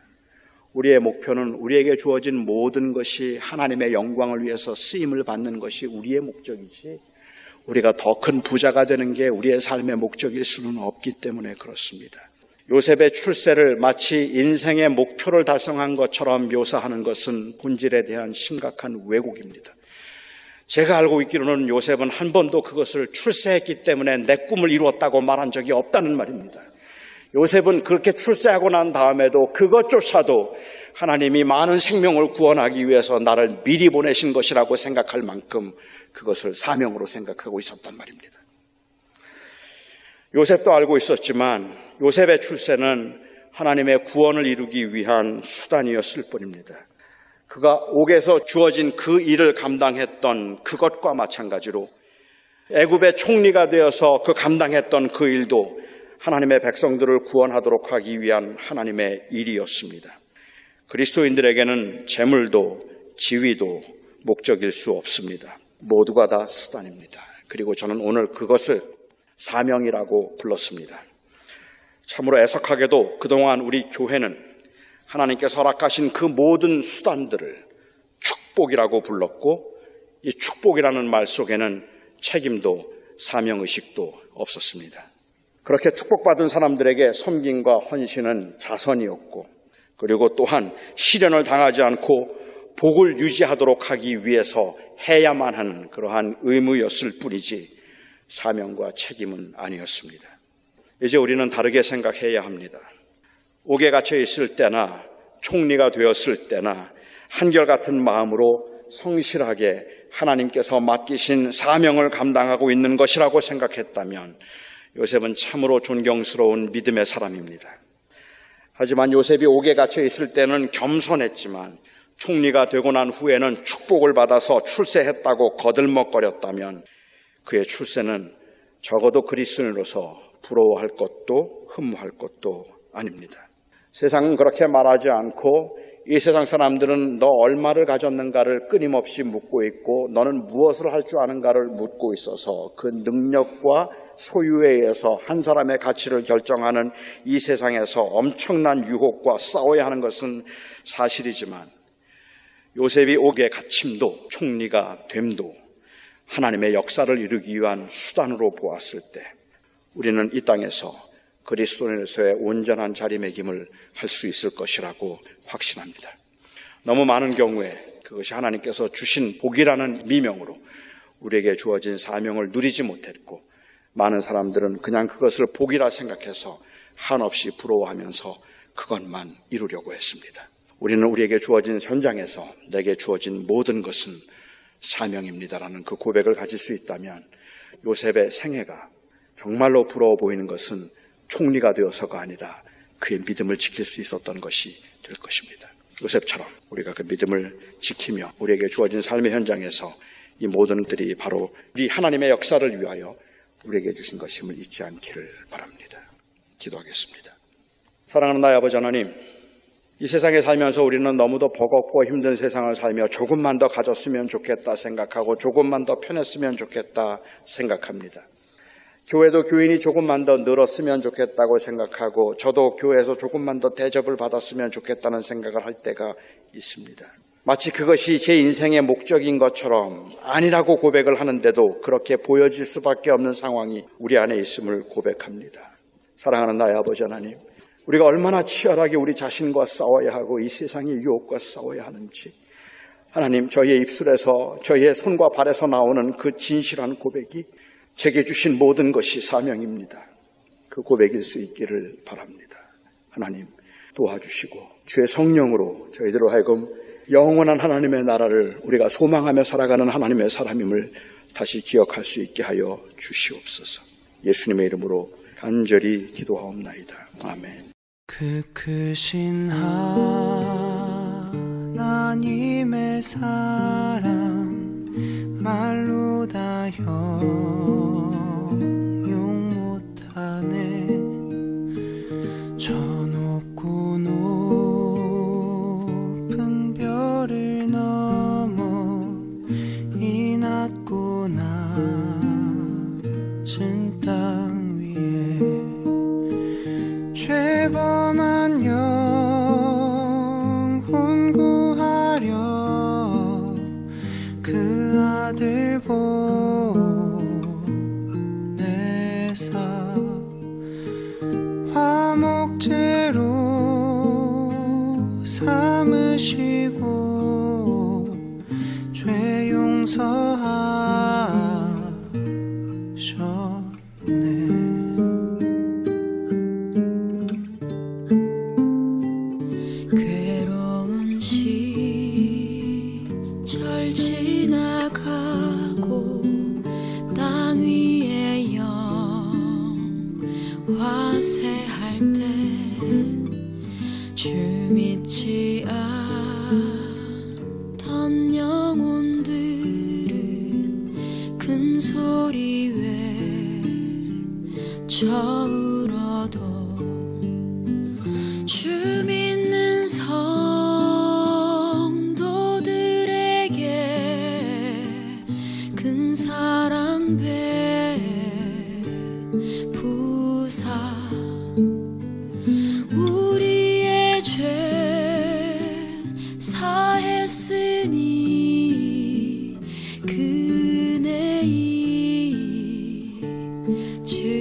Speaker 5: 우리의 목표는 우리에게 주어진 모든 것이 하나님의 영광을 위해서 쓰임을 받는 것이 우리의 목적이지 우리가 더 큰 부자가 되는 게 우리의 삶의 목적일 수는 없기 때문에 그렇습니다. 요셉의 출세를 마치 인생의 목표를 달성한 것처럼 묘사하는 것은 본질에 대한 심각한 왜곡입니다. 제가 알고 있기로는 요셉은 한 번도 그것을 출세했기 때문에 내 꿈을 이루었다고 말한 적이 없다는 말입니다. 요셉은 그렇게 출세하고 난 다음에도 그것조차도 하나님이 많은 생명을 구원하기 위해서 나를 미리 보내신 것이라고 생각할 만큼 그것을 사명으로 생각하고 있었단 말입니다. 요셉도 알고 있었지만 요셉의 출세는 하나님의 구원을 이루기 위한 수단이었을 뿐입니다. 그가 옥에서 주어진 그 일을 감당했던 그것과 마찬가지로 애굽의 총리가 되어서 그 감당했던 그 일도 하나님의 백성들을 구원하도록 하기 위한 하나님의 일이었습니다. 그리스도인들에게는 재물도 지위도 목적일 수 없습니다. 모두가 다 수단입니다. 그리고 저는 오늘 그것을 사명이라고 불렀습니다. 참으로 애석하게도 그동안 우리 교회는 하나님께서 허락하신 그 모든 수단들을 축복이라고 불렀고 이 축복이라는 말 속에는 책임도 사명의식도 없었습니다. 그렇게 축복받은 사람들에게 섬김과 헌신은 자선이었고 그리고 또한 시련을 당하지 않고 복을 유지하도록 하기 위해서 해야만 하는 그러한 의무였을 뿐이지 사명과 책임은 아니었습니다. 이제 우리는 다르게 생각해야 합니다. 옥에 갇혀 있을 때나 총리가 되었을 때나 한결같은 마음으로 성실하게 하나님께서 맡기신 사명을 감당하고 있는 것이라고 생각했다면 요셉은 참으로 존경스러운 믿음의 사람입니다. 하지만 요셉이 옥에 갇혀 있을 때는 겸손했지만 총리가 되고 난 후에는 축복을 받아서 출세했다고 거들먹거렸다면 그의 출세는 적어도 그리스인으로서 부러워할 것도 흠모할 것도 아닙니다. 세상은 그렇게 말하지 않고 이 세상 사람들은 너 얼마를 가졌는가를 끊임없이 묻고 있고 너는 무엇을 할 줄 아는가를 묻고 있어서 그 능력과 소유에 의해서 한 사람의 가치를 결정하는 이 세상에서 엄청난 유혹과 싸워야 하는 것은 사실이지만 요셉이 옥에 갇힘도 총리가 됨도 하나님의 역사를 이루기 위한 수단으로 보았을 때 우리는 이 땅에서 그리스도인에서의 온전한 자리매김을 할 수 있을 것이라고 확신합니다. 너무 많은 경우에 그것이 하나님께서 주신 복이라는 미명으로 우리에게 주어진 사명을 누리지 못했고 많은 사람들은 그냥 그것을 복이라 생각해서 한없이 부러워하면서 그것만 이루려고 했습니다. 우리는 우리에게 주어진 현장에서 내게 주어진 모든 것은 사명입니다라는 그 고백을 가질 수 있다면 요셉의 생애가 정말로 부러워 보이는 것은 총리가 되어서가 아니라 그의 믿음을 지킬 수 있었던 것이 될 것입니다. 요셉처럼 우리가 그 믿음을 지키며 우리에게 주어진 삶의 현장에서 이 모든 들이 바로 우리 하나님의 역사를 위하여 우리에게 주신 것임을 잊지 않기를 바랍니다. 기도하겠습니다. 사랑하는 나의 아버지 하나님, 이 세상에 살면서 우리는 너무도 버겁고 힘든 세상을 살며 조금만 더 가졌으면 좋겠다 생각하고 조금만 더 편했으면 좋겠다 생각합니다. 교회도 교인이 조금만 더 늘었으면 좋겠다고 생각하고 저도 교회에서 조금만 더 대접을 받았으면 좋겠다는 생각을 할 때가 있습니다. 마치 그것이 제 인생의 목적인 것처럼 아니라고 고백을 하는데도 그렇게 보여질 수밖에 없는 상황이 우리 안에 있음을 고백합니다. 사랑하는 나의 아버지 하나님, 우리가 얼마나 치열하게 우리 자신과 싸워야 하고 이 세상의 유혹과 싸워야 하는지 하나님 저희의 입술에서 저희의 손과 발에서 나오는 그 진실한 고백이 제게 주신 모든 것이 사명입니다. 그 고백일 수 있기를 바랍니다. 하나님 도와주시고 주의 성령으로 저희들로 하여금 영원한 하나님의 나라를 우리가 소망하며 살아가는 하나님의 사람임을 다시 기억할 수 있게 하여 주시옵소서. 예수님의 이름으로 간절히 기도하옵나이다. 아멘.
Speaker 6: 그 크신 하나님의 사랑 말로 다형
Speaker 7: 잊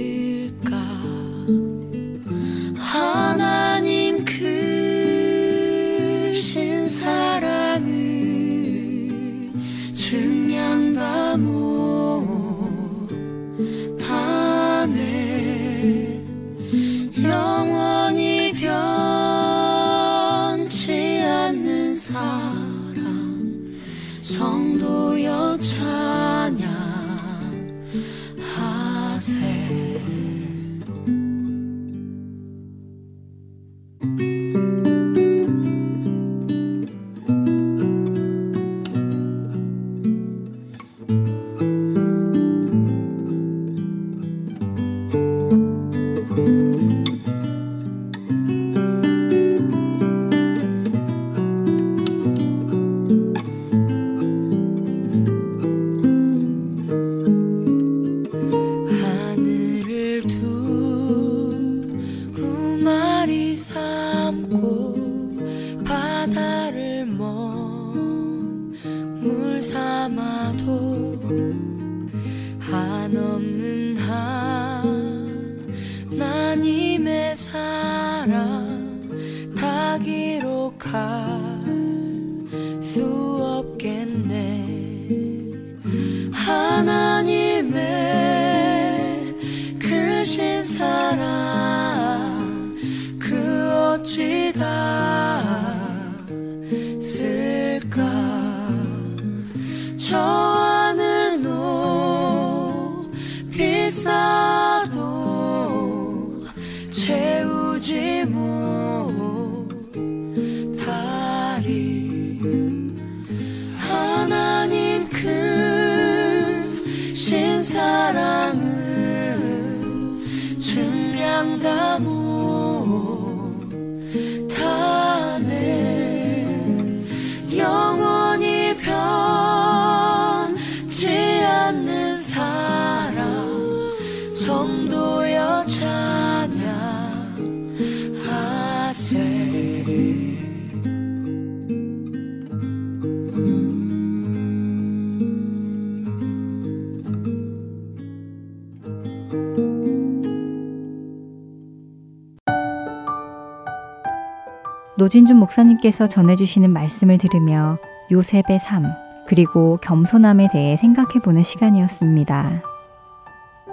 Speaker 1: 노진준 목사님께서 전해주시는 말씀을 들으며 요셉의 삶, 그리고 겸손함에 대해 생각해 보는 시간이었습니다.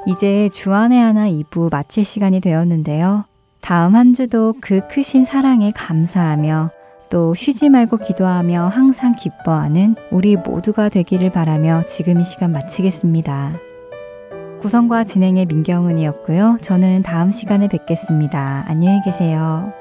Speaker 1: 이제 주안의 하나 2부 마칠 시간이 되었는데요. 다음 한 주도 그 크신 사랑에 감사하며 또 쉬지 말고 기도하며 항상 기뻐하는 우리 모두가 되기를 바라며 지금 이 시간 마치겠습니다. 구성과 진행의 민경은이었고요. 저는 다음 시간에 뵙겠습니다. 안녕히 계세요.